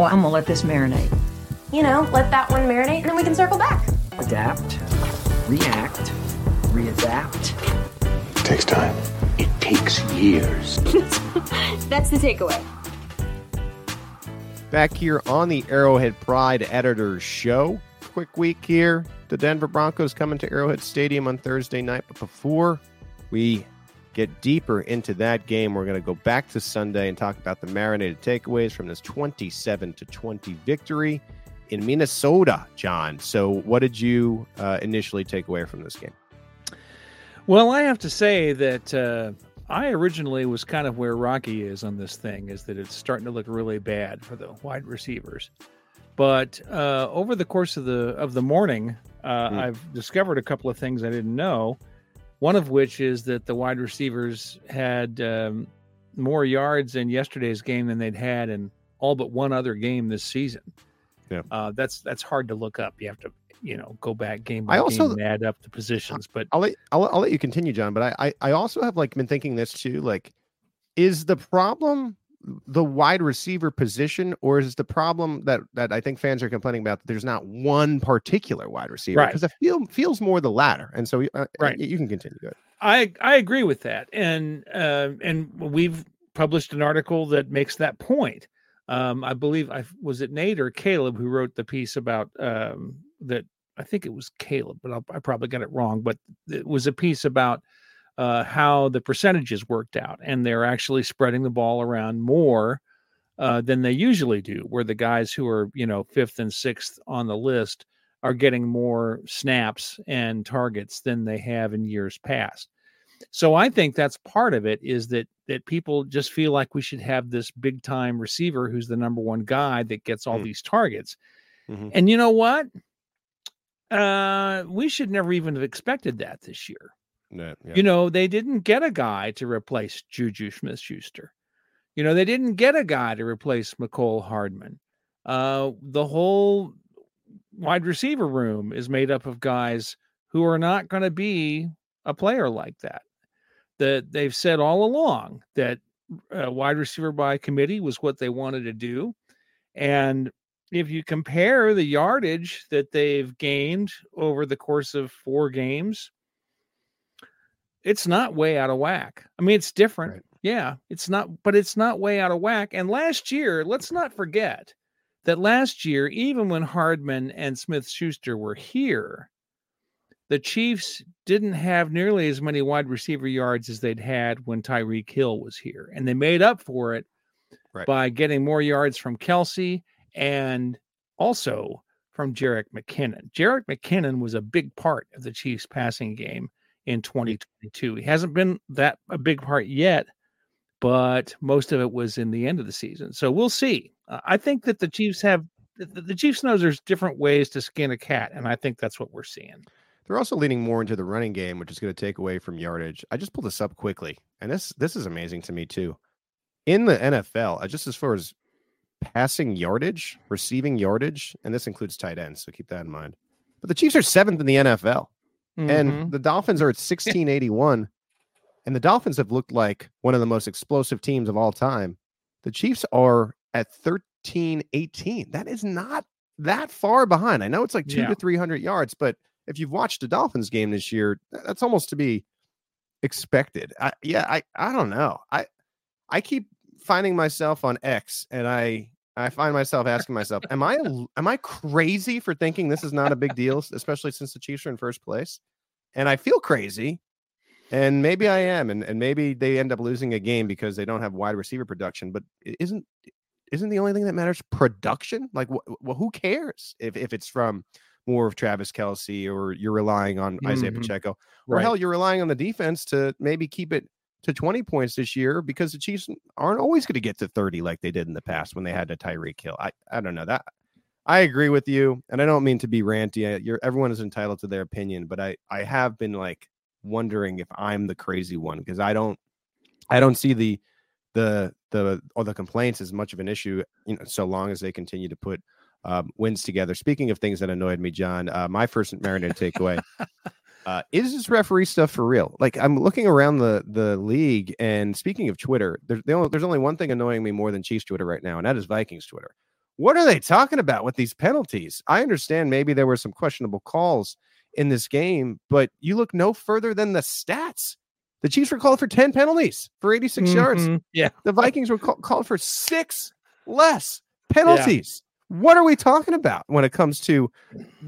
Well, I'm gonna let this marinate. You know, let that one marinate and then we can circle back. Adapt, react, readapt. It takes time. It takes years. (laughs) That's the takeaway. Back here on the Arrowhead Pride Editors Show. Quick week here. The Denver Broncos coming to Arrowhead Stadium on Thursday night. But before we get deeper into that game, we're going to go back to Sunday and talk about the marinated takeaways from this 27 to 20 victory in Minnesota, John. So, what did you uh, initially take away from this game? Well, I have to say that uh, I originally was kind of where Rocky is on this thing, is that it's starting to look really bad for the wide receivers. But uh, over the course of the of the morning, uh, mm. I've discovered a couple of things I didn't know. One of which is that the wide receivers had um, more yards in yesterday's game than they'd had in all but one other game this season. Yeah, uh, that's that's hard to look up. You have to you know go back game by I also, game and add up the positions. But I'll let I'll, I'll let you continue, John. But I, I I also have like been thinking this too. Like, is the problem the wide receiver position, or is the problem that that I think fans are complaining about that there's not one particular wide receiver? Because right. it feel, feels more the latter. And so, uh, right, you can continue. Good. I I agree with that, and uh, and we've published an article that makes that point. Um, I believe I was it Nate or Caleb who wrote the piece about um, that. I think it was Caleb, but I'll, I probably got it wrong. But it was a piece about uh, how the percentages worked out, and they're actually spreading the ball around more uh, than they usually do. Where the guys who are you know fifth and sixth on the list are getting more snaps and targets than they have in years past. So I think that's part of it is that that people just feel like we should have this big time receiver who's the number one guy that gets all mm. these targets. Mm-hmm. And you know what? Uh, we should never even have expected that this year. Yeah. You know, they didn't get a guy to replace Juju Smith Schuster. You know, they didn't get a guy to replace Mecole Hardman. Uh, the whole wide receiver room is made up of guys who are not going to be a player like that. That they've said all along that uh, wide receiver by committee was what they wanted to do. And if you compare the yardage that they've gained over the course of four games it's not way out of whack. I mean, it's different. Right. Yeah, it's not, but it's not way out of whack. And last year, let's not forget that last year, even when Hardman and Smith Schuster were here, the Chiefs didn't have nearly as many wide receiver yards as they'd had when Tyreek Hill was here. And they made up for it right. by getting more yards from Kelce and also from Jerick McKinnon. Jerick McKinnon was a big part of the Chiefs passing game in 2022. He hasn't been that a big part yet, but most of it was in the end of the season. So we'll see. Uh, I think that the Chiefs have the, the Chiefs knows there's different ways to skin a cat, and I think that's what we're seeing. They're also leaning more into the running game, which is going to take away from yardage. I just pulled this up quickly, and this this is amazing to me too. In the NFL, uh, just as far as passing yardage, receiving yardage, and this includes tight ends, so keep that in mind. But the Chiefs are seventh in the NFL. Mm-hmm. And the Dolphins are at 1681. and the Dolphins have looked like one of the most explosive teams of all time. The Chiefs are at 1318. That is not that far behind. I know it's like two yeah. to 300 yards, but if you've watched a Dolphins game this year, that's almost to be expected. I, yeah, I, I don't know. I, I keep finding myself on X and I, I find myself asking myself, am I am I crazy for thinking this is not a big deal, especially since the Chiefs are in first place? And I feel crazy. And maybe I am, and, and maybe they end up losing a game because they don't have wide receiver production. But isn't isn't the only thing that matters production? Like, wh- well, who cares if, if it's from more of Travis Kelce or you're relying on Isaiah Mhm. Pacheco, or Right. hell, you're relying on the defense to maybe keep it to 20 points this year because the Chiefs aren't always going to get to 30 like they did in the past when they had a Tyreek Hill. I, I don't know that. I agree with you, and I don't mean to be ranty. You're everyone is entitled to their opinion, but I I have been like wondering if I'm the crazy one because I don't I don't see the the the or the complaints as much of an issue, you know, so long as they continue to put um, wins together. Speaking of things that annoyed me, John, uh, my first marinated takeaway (laughs) uh, is this referee stuff for real? Like I'm looking around the the league, and speaking of Twitter, there's the only, there's only one thing annoying me more than Chiefs Twitter right now, and that is Vikings Twitter. What are they talking about with these penalties? I understand maybe there were some questionable calls in this game, but you look no further than the stats. The Chiefs were called for 10 penalties for 86 yards. Mhm. Yeah. The Vikings were call- called for six less penalties. What are we talking about when it comes to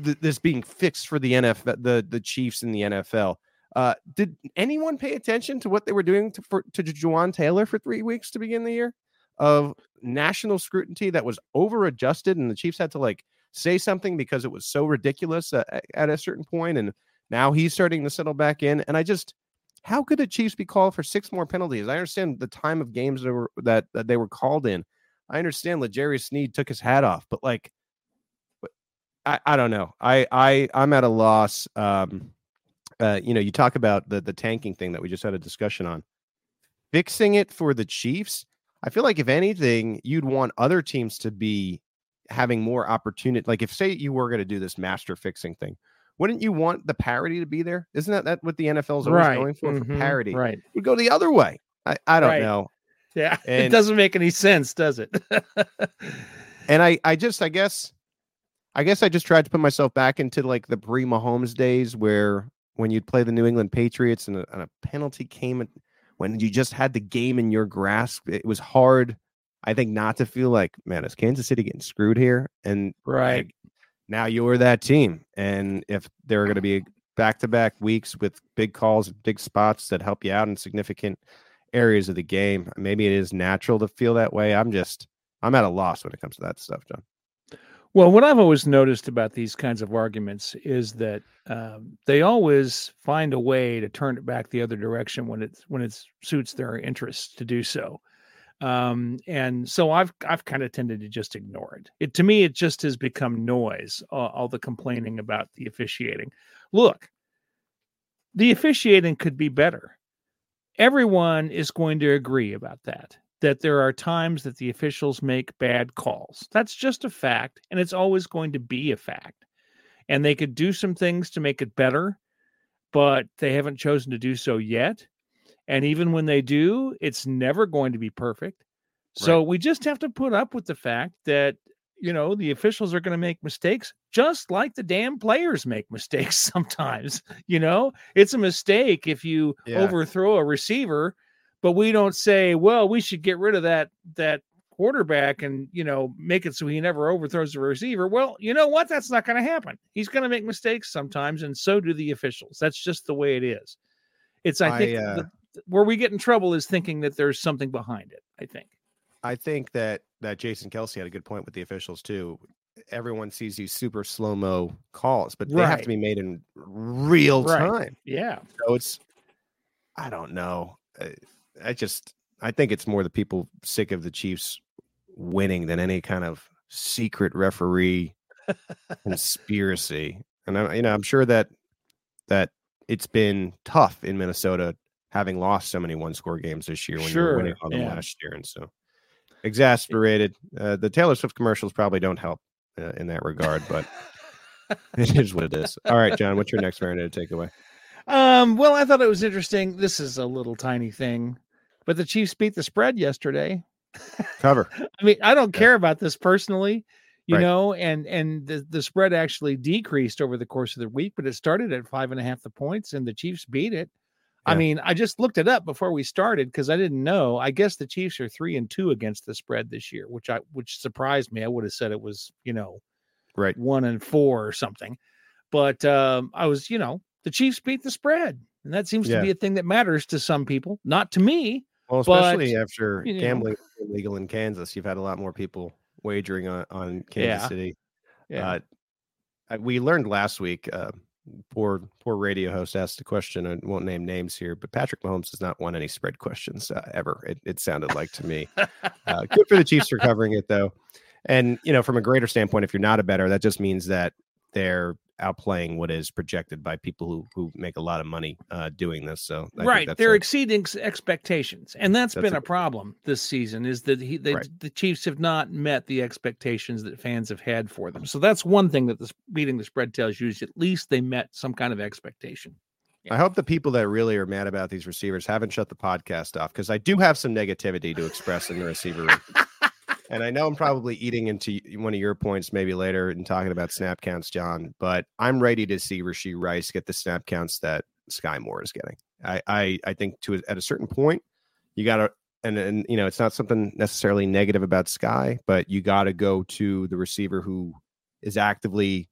th- this being fixed for the NFL, the the Chiefs in the NFL? Uh, did anyone pay attention to what they were doing to for, to Jawaan Taylor for three weeks to begin the year of national scrutiny that was over adjusted, and the Chiefs had to like say something because it was so ridiculous uh, at a certain point, and now he's starting to settle back in. And I just, how could the Chiefs be called for six more penalties? I understand the time of games that were that, that they were called in. I understand L'Jarius Sneed took his hat off, but like, I, I don't know. I I I'm at a loss. Um, uh, you know, you talk about the the tanking thing that we just had a discussion on. Fixing it for the Chiefs, I feel like if anything, you'd want other teams to be having more opportunity. Like if say you were going to do this master fixing thing, wouldn't you want the parity to be there? Isn't that, that what the NFL is always Right. going for? For Mhm. parity, Right. would go the other way. I, I don't Right. know. Yeah. (laughs) it doesn't make any sense, does it? (laughs) And I, I just, I guess, I guess I just tried to put myself back into like the pre Mahomes days where when you'd play the New England Patriots and a, and a penalty came at- when you just had the game in your grasp. It was hard, I think, not to feel like, man, is Kansas City getting screwed here? And right. like, now you're that team. And if there are going to be back to back weeks with big calls, and big spots that help you out in significant areas of the game, maybe it is natural to feel that way. I'm just, I'm at a loss when it comes to that stuff, John. Well, what I've always noticed about these kinds of arguments is that um, they always find a way to turn it back the other direction when it when it suits their interests to do so. Um, and so I've I've kind of tended to just ignore it. It to me, it just has become noise. All the complaining about the officiating. Look, the officiating could be better. Everyone is going to agree about that that there are times that the officials make bad calls. That's just a fact, and it's always going to be a fact. And they could do some things to make it better, but they haven't chosen to do so yet. And even when they do, it's never going to be perfect. So we just have to put up with the fact that, you know, the officials are going to make mistakes just like the damn players make mistakes (laughs) sometimes. You know, it's a mistake if you Yeah. overthrow a receiver but we don't say, well, we should get rid of that that quarterback and you know make it so he never overthrows the receiver. Well, you know what? That's not going to happen. He's going to make mistakes sometimes, and so do the officials. That's just the way it is. It's I think I, uh, the, where we get in trouble is thinking that there's something behind it. I think. I think that that Jason Kelce had a good point with the officials too. Everyone sees these super slow mo calls, but they have to be made in real Right. time. Yeah. So it's, I don't know. I, I just, I think it's more the people sick of the Chiefs winning than any kind of secret referee conspiracy. And I, you know, I'm sure that that it's been tough in Minnesota having lost so many one score games this year when you were winning Sure, all them yeah. last year, and so exasperated. Uh, the Taylor Swift commercials probably don't help uh, in that regard, but (laughs) it is what it is. All right, John, what's your next marinated takeaway? Um, well, I thought it was interesting. This is a little tiny thing, but the Chiefs beat the spread yesterday. Cover. (laughs) I mean, I don't care about this personally, you Right. know, and and the, the spread actually decreased over the course of the week, but it started at five and a half the points, and the Chiefs beat it. I mean, I just looked it up before we started because I didn't know. I guess the Chiefs are three and two against the spread this year, which I which surprised me. I would have said it was, you know, Right. one and four or something. But um, I was, you know, the Chiefs beat the spread. And that seems Yeah. to be a thing that matters to some people, not to me. Well, But, especially after you know. gambling was illegal in Kansas, you've had a lot more people wagering on, on Kansas Yeah. City. Yeah. Uh, we learned last week. Uh, poor poor radio host asked a question. I won't name names here, but Patrick Mahomes does not want any spread questions uh, ever. It, it sounded like to me. Uh, good for the Chiefs for covering it though. And you know, from a greater standpoint, if you're not a better, that just means that they're outplaying what is projected by people who who make a lot of money uh, doing this. So I think right that's they're a- exceeding expectations and that's That's been a- a problem this season is that he they, Right. the chiefs have not met the expectations that fans have had for them so that's one thing that this beating the spread tells you is at least they met some kind of expectation I hope the people that really are mad about these receivers haven't shut the podcast off because I do have some negativity to express in the receiver room. (laughs) and I know I'm probably eating into one of your points maybe later and talking about snap counts, John, but I'm ready to see Rashee Rice get the snap counts that Skyy Moore is getting. I, I, I think to at a certain point, you got to, and, and, you know, it's not something necessarily negative about Skyy, but you got to go to the receiver who is actively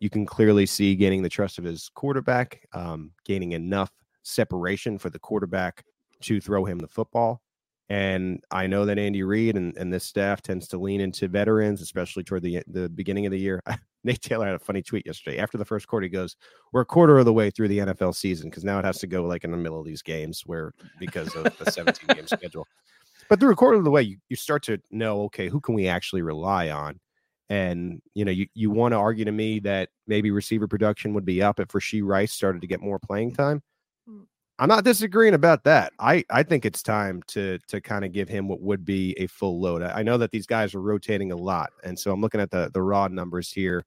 you can clearly see gaining the trust of his quarterback, um, gaining enough separation for the quarterback to throw him the football. And I know that Andy Reid and, and this staff tends to lean into veterans, especially toward the the beginning of the year. (laughs) Nate Taylor had a funny tweet yesterday. After the first quarter, he goes, "We're a quarter of the way through the NFL season because now it has to go like in the middle of these games where because of the 17 game (laughs) schedule." But through a quarter of the way, you, you start to know, okay, who can we actually rely on? And you know, you, you want to argue to me that maybe receiver production would be up if Rashee Rice started to get more playing time. Mm. I'm not disagreeing about that. I, I think it's time to to kind of give him what would be a full load. I, I know that these guys are rotating a lot, and so I'm looking at the the raw numbers here.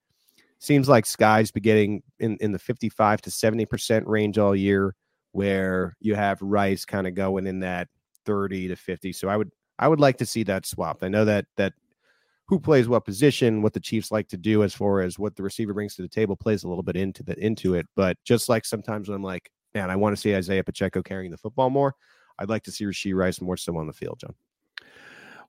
Seems like Skyy's be getting in, in the 55 to 70 percent range all year, where you have Rice kind of going in that 30 to 50. So I would I would like to see that swapped. I know that that who plays what position, what the Chiefs like to do as far as what the receiver brings to the table plays a little bit into the into it. But just like sometimes when I'm like, man, I want to see Isaiah Pacheco carrying the football more. I'd like to see Rashee Rice more so on the field, John.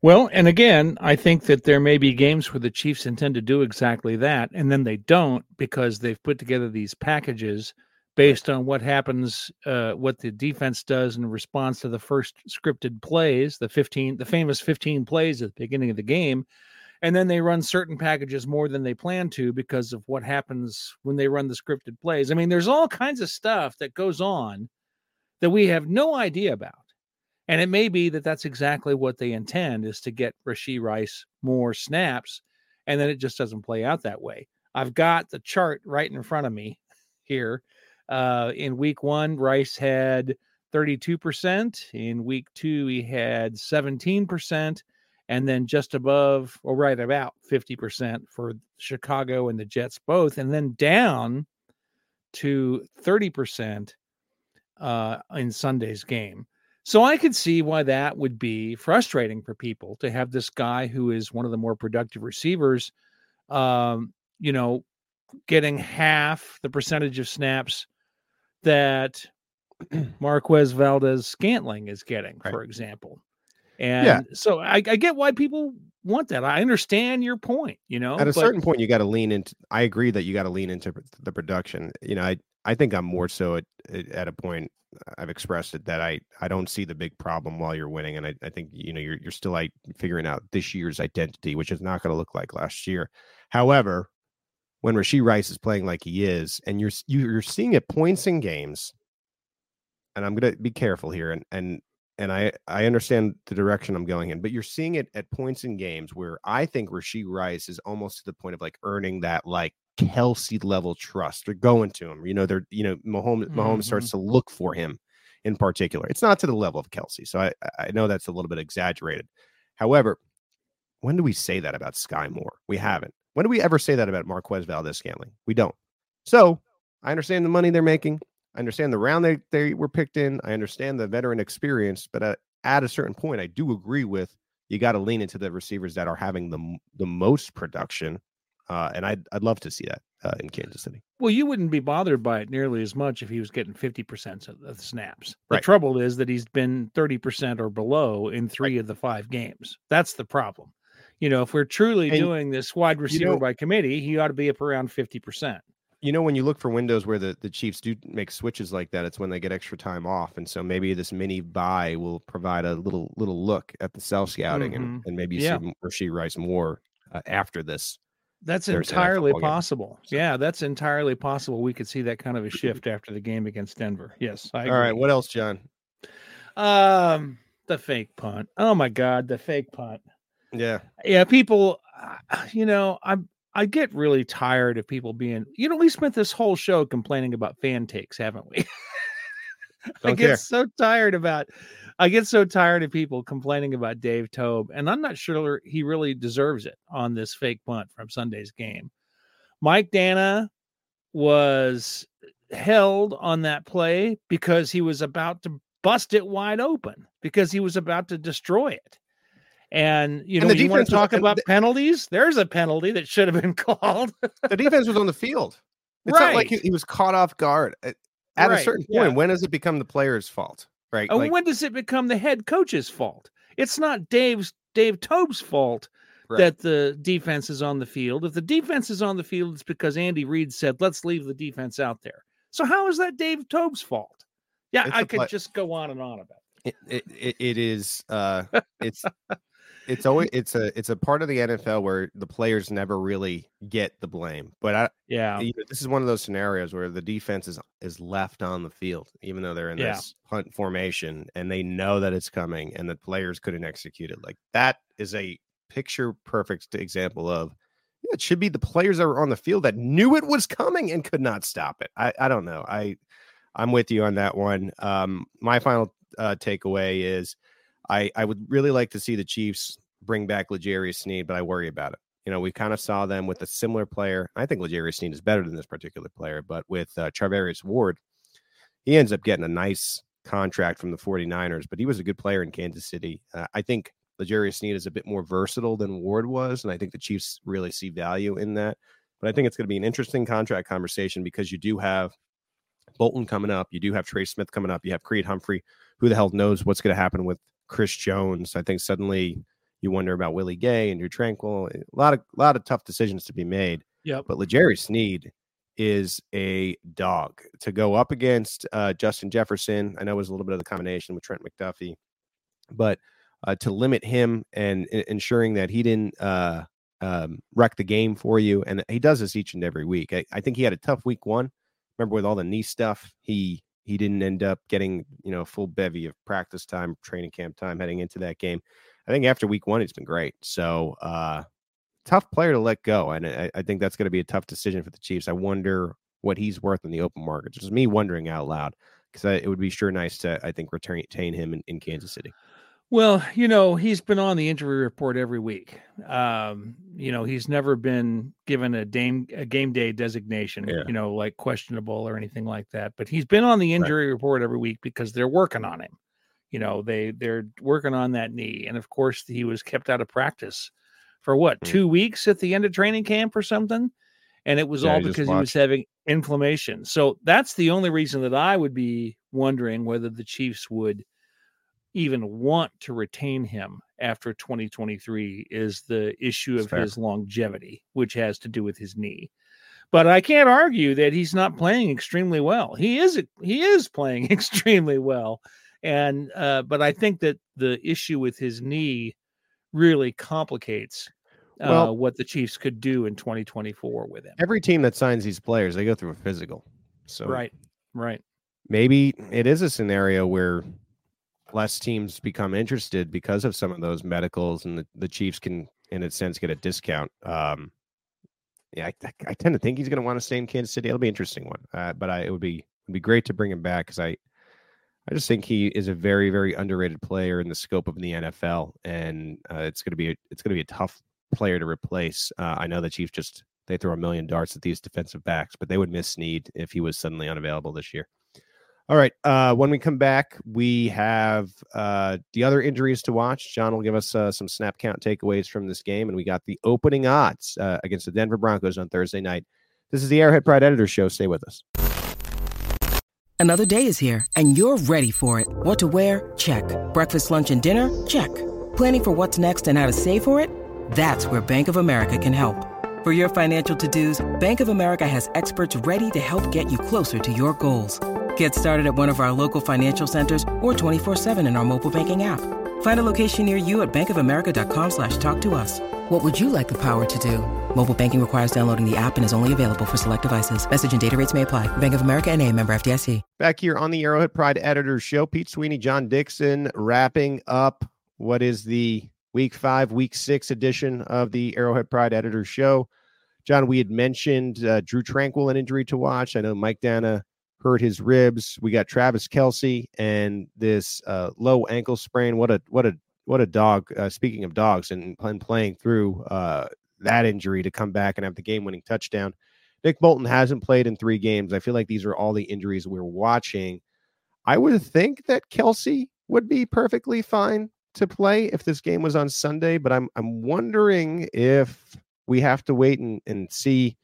well and again i think that there may be games where the chiefs intend to do exactly that and then they don't because they've put together these packages based on what happens uh, what the defense does in response to the first scripted plays the 15 the famous 15 plays at the beginning of the game and then they run certain packages more than they plan to because of what happens when they run the scripted plays i mean there's all kinds of stuff that goes on that we have no idea about and it may be that that's exactly what they intend is to get Rashee Rice more snaps. And then it just doesn't play out that way. I've got the chart right in front of me here. Uh, in week one, Rice had 32%. In week two, he had 17%. And then just above, or right about 50% for Chicago and the Jets both. And then down to 30% uh, in Sunday's game. So I could see why that would be frustrating for people to have this guy who is one of the more productive receivers, um, you know, getting half the percentage of snaps that (clears throat) Marquez Valdes Scantling is getting, Right. for example. And so I, I get why people want that. I understand your point, you know. At a but- certain point, you got to lean into. I agree that you got to lean into the production. You know, I I think I'm more so at at a point. Uh, I've expressed it that I I don't see the big problem while you're winning, and I, I think you know you're you're still like figuring out this year's identity, which is not going to look like last year. However, when Rashee Rice is playing like he is, and you're you- you're seeing it points in games, and I'm going to be careful here, and and and I I understand the direction I'm going in, but you're seeing it at points in games where I think Rashee Rice is almost to the point of like earning that like Kelce level trust. They're going to him, you know. They're you know Mahomes Mahomes starts mm-hmm. to look for him in particular. It's not to the level of Kelce, so I I know that's a little bit exaggerated. However, when do we say that about Skyy Moore? We haven't. When do we ever say that about Marquez Valdes Scantling? We don't. So I understand the money they're making. I understand the round they, they were picked in. I understand the veteran experience, but at, at a certain point, I do agree with you got to lean into the receivers that are having the the most production uh, and I'd I'd love to see that uh, in Kansas City. Well, you wouldn't be bothered by it nearly as much if he was getting 50% of the snaps. The Right. trouble is that he's been 30% or below in three of the five games. That's the problem. You know, if we're truly And, doing this wide receiver know- by committee, he ought to be up around 50%. You know, when you look for windows where the, the Chiefs do make switches like that, it's when they get extra time off, and so maybe this mini bye will provide a little little look at the self scouting, and, Mhm. and maybe Yeah. see Rashee Rice more uh, after this. That's Thursday entirely possible. Yeah, that's entirely possible. We could see that kind of a shift after the game against Denver. Yes. I All right, what else, John? Um, the fake punt. Oh my God, the fake punt. Yeah, yeah people uh, you know i'm i get really tired of people being you know we spent this whole show complaining about fan takes haven't we? (laughs) I oh, get care. so tired about i get so tired of people complaining about Dave Toub and i'm not sure he really deserves it on this fake punt from sunday's game. Mike Danna was held on that play because he was about to bust it wide open because he was about to destroy it and you And know, the you want to talk and about the- penalties? There's a penalty that should have been (laughs) called. the defense was on the field. It's not like he, he was caught off guard. At, at a Right, certain yeah. point, when does it become the player's fault? Right? and Like, when does it become the head coach's fault? It's not Dave's Dave Toub's fault Right. that the defense is on the field. If the defense is on the field, it's because Andy Reid said, "Let's leave the defense out there." So how is that Dave Toub's fault? Yeah, It's I could play- just go on and on about. It. it, it, it, it is uh it's (laughs) it's always it's a it's a part of the NFL where the players never really get the blame. But I Yeah, you know, this is one of those scenarios where the defense is is left on the field, even though they're in Yeah. this punt formation and they know that it's coming and the players couldn't execute it. Like that is a picture perfect example of yeah, it should be the players that were on the field that knew it was coming and could not stop it. I, I don't know. I I'm with you on that one. Um, my final uh, takeaway is I I would really like to see the Chiefs bring back L'Jarius Sneed, but I worry about it. You know, we kind of saw them with a similar player. I think L'Jarius Sneed is better than this particular player, but with uh, Ward, he ends up getting a nice contract from the 49ers, but he was a good player in Kansas City. Uh, I think L'Jarius Sneed is a bit more versatile than Ward was, and I think the Chiefs really see value in that. But I think it's going to be an interesting contract conversation because you do have Bolton coming up, you do have Trey Smith coming up, you have Creed Humphrey. Who the hell knows what's going to happen with Chris Jones? I think suddenly you wonder about Willie Gay and Drue Tranquill. A lot of lot of tough decisions to be made. Yeah. But L'Jarius Sneed is a dog to go up against uh, Justin Jefferson. I know it was a little bit of the combination with Trent McDuffie, but uh, to limit him and e- ensuring that he didn't uh, um, wreck the game for you, and he does this each and every week. I, I think he had a tough week one. Remember with all the knee stuff, he he didn't end up getting you know a full bevy of practice time, training camp time heading into that game. I think after week one, he's been great. So uh, tough player to let go, and I, I think that's going to be a tough decision for the Chiefs. I wonder what he's worth in the open market. Just me wondering out loud because it would be sure nice to I think retain, retain him in, in Kansas City. Well, you know, he's been on the injury report every week. Um, you know, he's never been given a game a game day designation, Yeah. you know, like questionable or anything like that. But he's been on the injury report every week because they're working on him. You know, they they're working on that knee. And of course, he was kept out of practice for what, Mm. two weeks at the end of training camp or something? And it was Yeah, all because he was having inflammation. So that's the only reason that I would be wondering whether the Chiefs would even want to retain him after 2023 is the issue of his longevity, which has to do with his knee. But I can't argue that he's not playing extremely well. He is he is playing (laughs) extremely well, and uh, but I think that the issue with his knee really complicates uh, Well- what the Chiefs could do in 2024 with him. Every team that signs these players, they go through a physical. So Right, right. maybe it is a scenario where less teams become interested because of some of those medicals and the, the chiefs can in a sense get a discount um yeah i, I tend to think he's going to want to stay in kansas city. It'll be an interesting one uh, but I, it would be it'd be great to bring him back because i i just think he is a very very underrated player in the scope of the nfl and uh, it's going to be a, it's going to be a tough player to replace. Uh, i know the chiefs just they throw a million darts at these defensive backs but they would miss Sneed if he was suddenly unavailable this year All right. Uh, when we come back, we have uh, the other injuries to watch. John will give us uh, some snap count takeaways from this game, and we got the opening odds uh, against the Denver Broncos on Thursday night. This is the Arrowhead Pride Editor Show. Stay with us. Another day is here, and you're ready for it. What to wear? Check. Breakfast, lunch, and dinner? Check. Planning for what's next and how to save for it? That's where Bank of America can help. For your financial to-dos, Bank of America has experts ready to help get you closer to your goals. Get started at one of our local financial centers or 24-7 in our mobile banking app. Find a location near you at bankofamerica.com slash talk to us. What would you like the power to do? Mobile banking requires downloading the app and is only available for select devices. Message and data rates may apply. Bank of America and a member FDIC. Back here on the Arrowhead Pride Editors Show, Pete Sweeney, John Dixon, wrapping up what is the week five, week six edition of the Arrowhead Pride Editors Show. John, we had mentioned uh, Drue Tranquill, an injury to watch. I know Mike Danna hurt his ribs. We got Travis Kelce and this uh, low ankle sprain. What a what a what a dog. Uh, speaking of dogs and, and playing through uh, that injury to come back and have the game winning touchdown. Nick Bolton hasn't played in three games. I feel like these are all the injuries we're watching. I would think that Kelce would be perfectly fine to play if this game was on Sunday, but I'm I'm wondering if we have to wait and, and see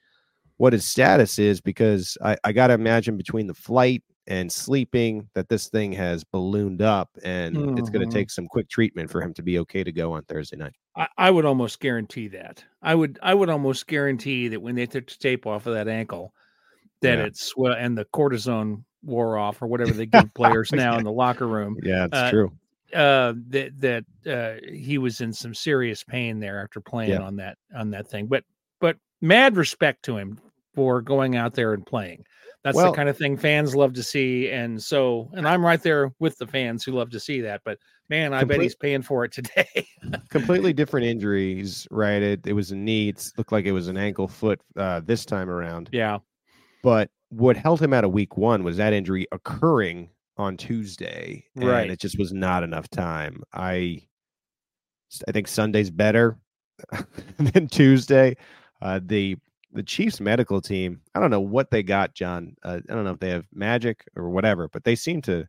what his status is because I, I got to imagine between the flight and sleeping that this thing has ballooned up and mm-hmm. it's going to take some quick treatment for him to be okay to go on Thursday night. I, I, would almost guarantee that. I would I would almost guarantee that when they took the tape off of that ankle, that yeah. it's well and the cortisone wore off or whatever they give (laughs) players now in the locker room. Yeah, it's uh, true. Uh, that that uh, he was in some serious pain there after playing yeah. on that on that thing. But but mad respect to him for going out there and playing. That's well, the kind of thing fans love to see. And so, and I'm right there with the fans who love to see that. But man, I complete, bet he's paying for it today. (laughs) completely different injuries, right? It, it was a knee. It looked like it was an ankle foot uh, this time around. Yeah. But what held him out of week one was that injury occurring on Tuesday. right. It just was not enough time. I, I think Sunday's better (laughs) than Tuesday. Uh, the the Chiefs medical team, I don't know what they got, John. Uh, I don't know if they have magic or whatever, but they seem to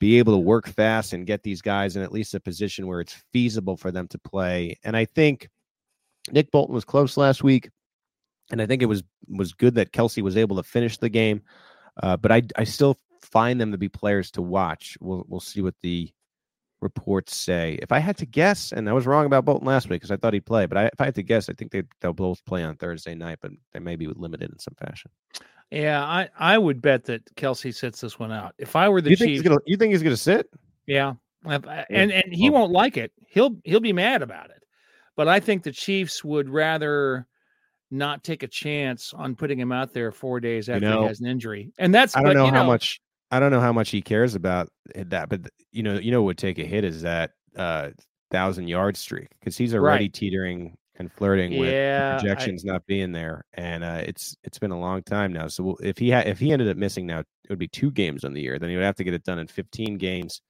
be able to work fast and get these guys in at least a position where it's feasible for them to play. And I think Nick Bolton was close last week, and I think it was was good that Kelce was able to finish the game. Uh, but I I still find them to be players to watch. We'll we'll see what the reports say. If I had to guess, and I was wrong about Bolton last week because I thought he'd play, but I, if I had to guess, I think they they'll both play on Thursday night, but they may be limited in some fashion. Yeah, I, I would bet that Kelce sits this one out. If I were the you Chiefs, think gonna, you think he's going to sit? Yeah, and and he won't like it. He'll he'll be mad about it. But I think the Chiefs would rather not take a chance on putting him out there four days after you know, he has an injury. And that's I don't but, know how know, much I don't know how much he cares about that, but you know, you know, what would take a hit is that uh thousand yard streak because he's already right. teetering and flirting with yeah, projections I, not being there, and uh, it's it's been a long time now. So if he had if he ended up missing now, it would be two games on the year. Then he would have to get it done in 15 games,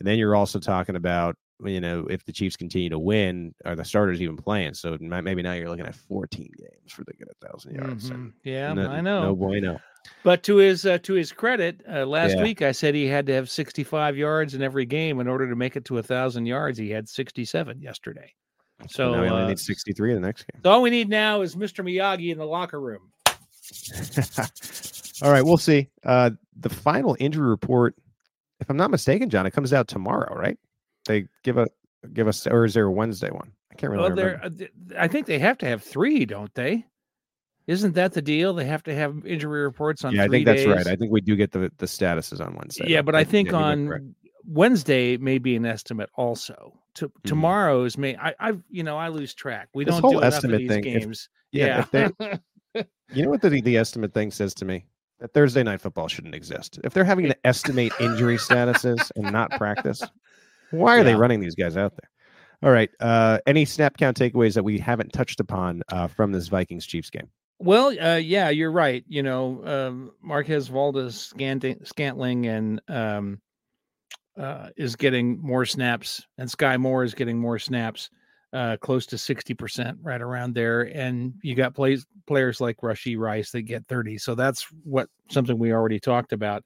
and then you're also talking about you know if the Chiefs continue to win, are the starters even playing? So maybe now you're looking at 14 games for the get a thousand yards. Mm-hmm. Yeah, no, I know. No bueno. But to his uh, to his credit, uh, last yeah. week I said he had to have 65 yards in every game in order to make it to a thousand yards. He had 67 yesterday. So now we only uh, need 63 in the next game. So all we need now is Mr. Miyagi in the locker room. (laughs) all right, we'll see. Uh, the final injury report, if I'm not mistaken, John, it comes out tomorrow, right? They give a give us, or is there a Wednesday one? I can't really well, remember. I think they have to have three, don't they? Isn't that the deal? They have to have injury reports on. Yeah, I think days. that's right. I think we do get the the statuses on Wednesday. Yeah, but I think yeah, on Wednesday may be an estimate also. To, mm-hmm. Tomorrow's may I I you know I lose track. We this don't whole do estimate these thing. games. If, yeah, yeah. They, (laughs) you know what the the estimate thing says to me? That Thursday night football shouldn't exist. If they're having to estimate injury statuses and not practice, why are yeah. they running these guys out there? All right. Uh, any snap count takeaways that we haven't touched upon uh, from this Vikings Chiefs game? Well, uh, yeah, you're right. You know, um, Marquez Valdes Scantling and um, uh, is getting more snaps, and Skyy Moore is getting more snaps, uh, close to sixty percent, right around there. And you got plays players like Rashee Rice that get thirty. So that's what something we already talked about.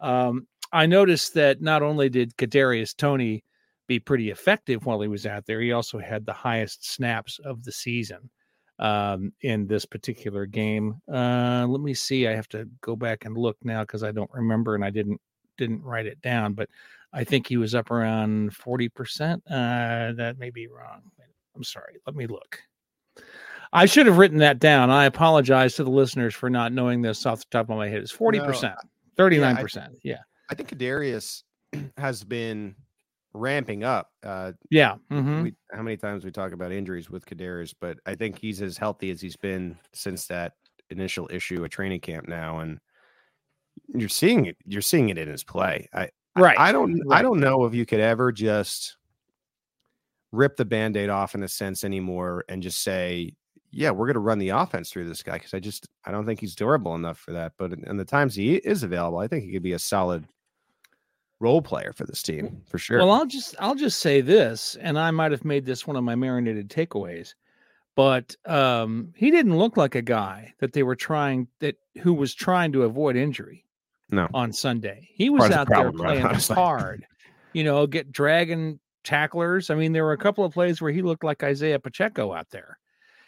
Um, I noticed that not only did Kadarius Toney be pretty effective while he was out there, he also had the highest snaps of the season um, in this particular game. Uh, let me see. I have to go back and look now because I don't remember and I didn't didn't write it down. But I think he was up around forty percent. Uh, that may be wrong. I'm sorry. Let me look. I should have written that down. I apologize to the listeners for not knowing this off the top of my head. It's forty percent, thirty nine percent. Yeah, I think Kadarius (clears throat) has been ramping up. Uh, yeah. Mm-hmm. We, how many times we talk about injuries with Kadarius, but I think he's as healthy as he's been since that initial issue at training camp now, and you're seeing it. You're seeing it in his play. I right. I, I don't. Right. I don't know if you could ever just rip the band-aid off in a sense anymore and just say yeah we're going to run the offense through this guy because i just i don't think he's durable enough for that but in the times he is available i think he could be a solid role player for this team for sure. Well, I'll just I'll just say this, and I might have made this one of my marinated takeaways, but um, he didn't look like a guy that they were trying that who was trying to avoid injury. No, on Sunday he was out there (laughs) playing right, hard, you know, get dragging tacklers. I mean, there were a couple of plays where he looked like Isaiah Pacheco out there.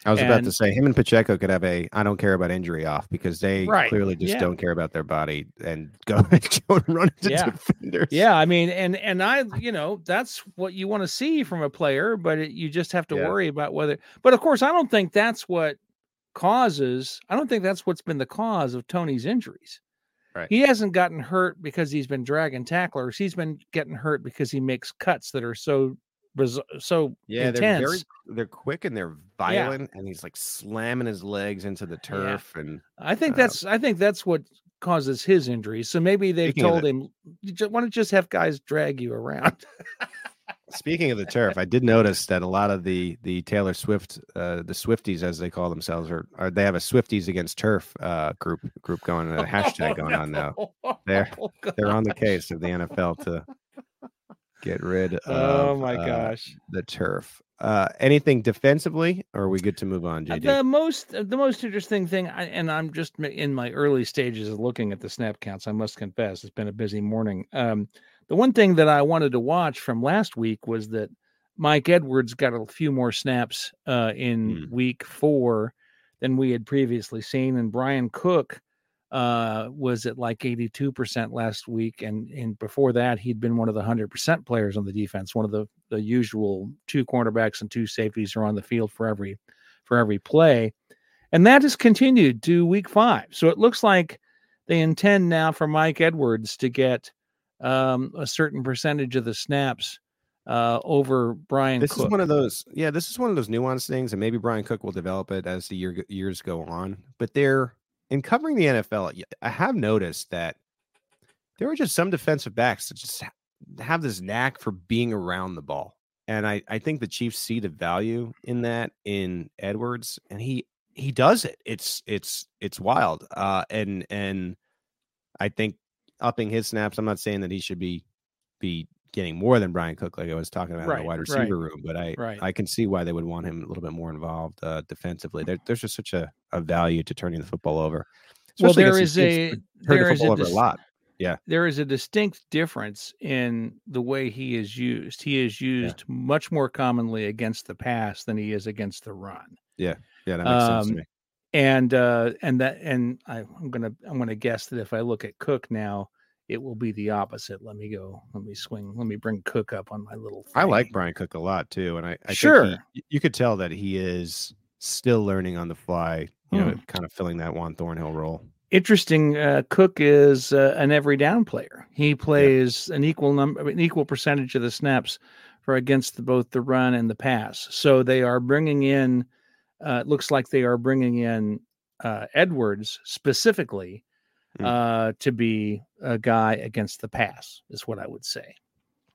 I was and, about to say him and Pacheco could have a I don't care about injury off because they right, clearly just yeah. don't care about their body and go, (laughs) go and run into yeah. defenders. Yeah, I mean, and and I, you know, that's what you want to see from a player, but it, you just have to Yeah. worry about whether. But of course, I don't think that's what causes. I don't think that's what's been the cause of Toney's injuries. Right. He hasn't gotten hurt because he's been dragging tacklers. He's been getting hurt because he makes cuts that are so so Yeah, intense. they're very they're quick and they're violent, and he's like slamming his legs into the turf. And I think uh, that's I think that's what causes his injuries. So maybe (laughs) they've told him, "You ju- why don't you just have guys drag you around? (laughs) speaking of the turf, I did notice that a lot of the the Taylor Swift, uh, the Swifties as they call themselves, are, are they have a Swifties against turf uh, group group going, a (laughs) hashtag going on now. They're they're on the case of the NFL to get rid of. Oh my uh, gosh. the turf. Uh, anything defensively, or are we good to move on, Uh, JD? The most the most interesting thing, I, and I'm just in my early stages of looking at the snap counts. I must confess, it's been a busy morning. Um, the one thing that I wanted to watch from last week was that Mike Edwards got a few more snaps uh, in week four than we had previously seen, and Bryan Cook uh, was at like 82% last week, and and before that he'd been one of the 100% players on the defense, one of the the usual two cornerbacks and two safeties are on the field for every for every play. And that has continued to week five. So it looks like they intend now for Mike Edwards to get um, a certain percentage of the snaps uh, over Bryan this Cook. is one of those yeah this is one of those nuanced things and maybe bryan cook will develop it as the year, years go on but they're in covering the nfl I have noticed that there are just some defensive backs that just have this knack for being around the ball and i i think the chiefs see the value in that in edwards and he he does it. It's it's it's wild uh and and i think upping his snaps i'm not saying that he should be be getting more than Bryan Cook, like I was talking about in the wide right, receiver room. But I right. I can see why they would want him a little bit more involved uh, defensively. There, there's just such a, a value to turning the football over. Well, Especially there against is a there the is a over dis- a lot. Yeah, there is a distinct difference in the way he is used. He is used much more commonly against the pass than he is against the run. yeah, yeah. That makes sense to Um, me. and uh and that and I, i'm gonna i'm gonna guess that if i look at cook now it will be the opposite let me go let me swing let me bring cook up on my little I like Bryan Cook a lot too, and I, I Sure. think he, you could tell that he is still learning on the fly. You know, Hmm. kind of filling that Juan Thornhill role. interesting uh cook is uh, an every down player he plays an equal number an equal percentage of the snaps for against the, both the run and the pass so they are bringing in uh it looks like they are bringing in uh edwards specifically Hmm. uh to be a guy against the pass is what i would say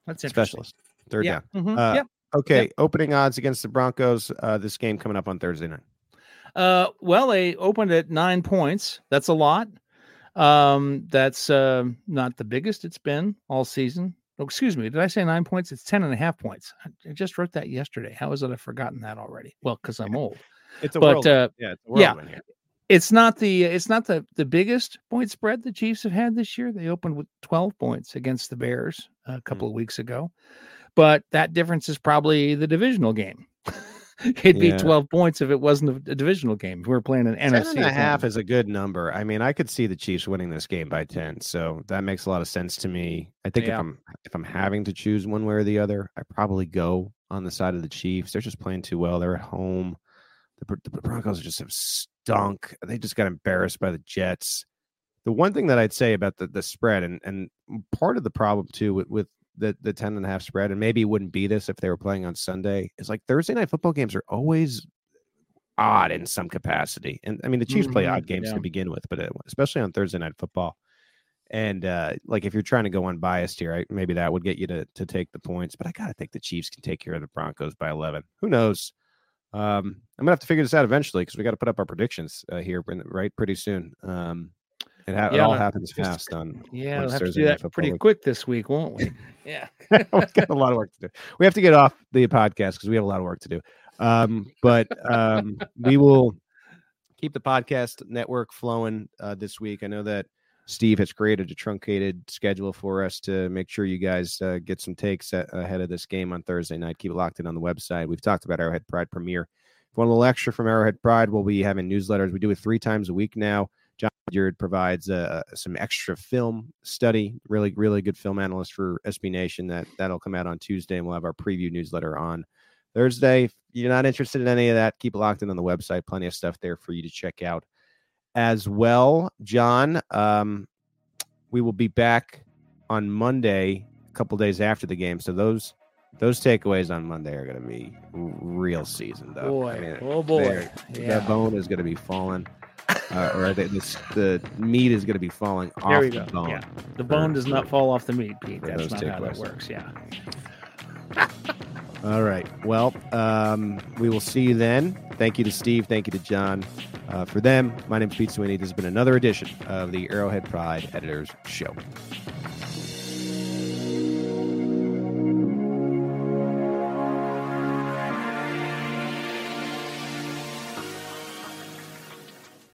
that's interesting Specialist, third Yeah. down. Mhm. Uh, Yep. Okay, opening odds against the Broncos. Uh, this game coming up on Thursday night. Uh, well, they opened at nine points. That's a lot. Um, that's uh, not the biggest it's been all season. Oh, excuse me. Did I say nine points? It's ten and a half points. I, just wrote that yesterday. How is it I've forgotten that already? Well, because I'm (laughs) old. It's a But, uh, yeah, it's a yeah. It's not the it's not the the biggest point spread the Chiefs have had this year. They opened with 12 points against the Bears a couple mm. of weeks ago. But that difference is probably the divisional game. (laughs) It'd yeah. be 12 points if it wasn't a, divisional game. If we are playing an 10 NFC. and a half is a good number. I mean, I could see the Chiefs winning this game by 10. So that makes a lot of sense to me. I think yeah. if I'm if I'm having to choose one way or the other, I probably go on the side of the Chiefs. They're just playing too well. They're at home. The, the Broncos just have stunk. They just got embarrassed by the Jets. The one thing that I'd say about the, the spread, and, and part of the problem too with, with the the 10 and a half spread, and maybe it wouldn't be this if they were playing on Sunday, is like Thursday night football games are always odd in some capacity. And I mean, the Chiefs mm-hmm, play odd games yeah. to begin with, but uh, especially on Thursday night football. And uh, like if you're trying to go unbiased here, maybe that would get you to to take the points. But I gotta think the Chiefs can take care of the Broncos by 11. Who knows? Um, I'm gonna have to figure this out eventually because we got to put up our predictions uh, here, right, pretty soon. Um, it, ha- yeah, it all happens fast on. Yeah, we'll have to do that pretty week. quick this week, won't we? (laughs) Yeah, we've got a lot of work to do. We have to get off the podcast because we have a lot of work to do. Um, but um, we will keep the podcast network flowing uh, this week. I know that Steve has created a truncated schedule for us to make sure you guys uh, get some takes ahead of this game on Thursday night. Keep it locked in on the website. We've talked about Arrowhead Pride premiere. If you want a little extra from Arrowhead Pride, we'll be having newsletters. We do it three times a week now. John Beard provides uh, some extra film study. Really, really good film analyst for SB Nation. That that'll come out on Tuesday, and we'll have our preview newsletter on Thursday. If you're not interested in any of that, keep it locked in on the website. Plenty of stuff there for you to check out as well. John, um, we will be back on Monday, a couple days after the game. So those those takeaways on Monday are going to be real season, though. Boy, I mean, oh boy, yeah. that bone is going to be falling uh, or the, the, the meat is going to be falling there off the go. bone. Yeah. The bone does not fall off the meat, Pete. That's not how that works. Yeah. (laughs) All right. Well, um, we will see you then. Thank you to Steve. Thank you to John. Uh, for them, my name is Pete Sweeney. This has been another edition of the Arrowhead Pride Editors Show.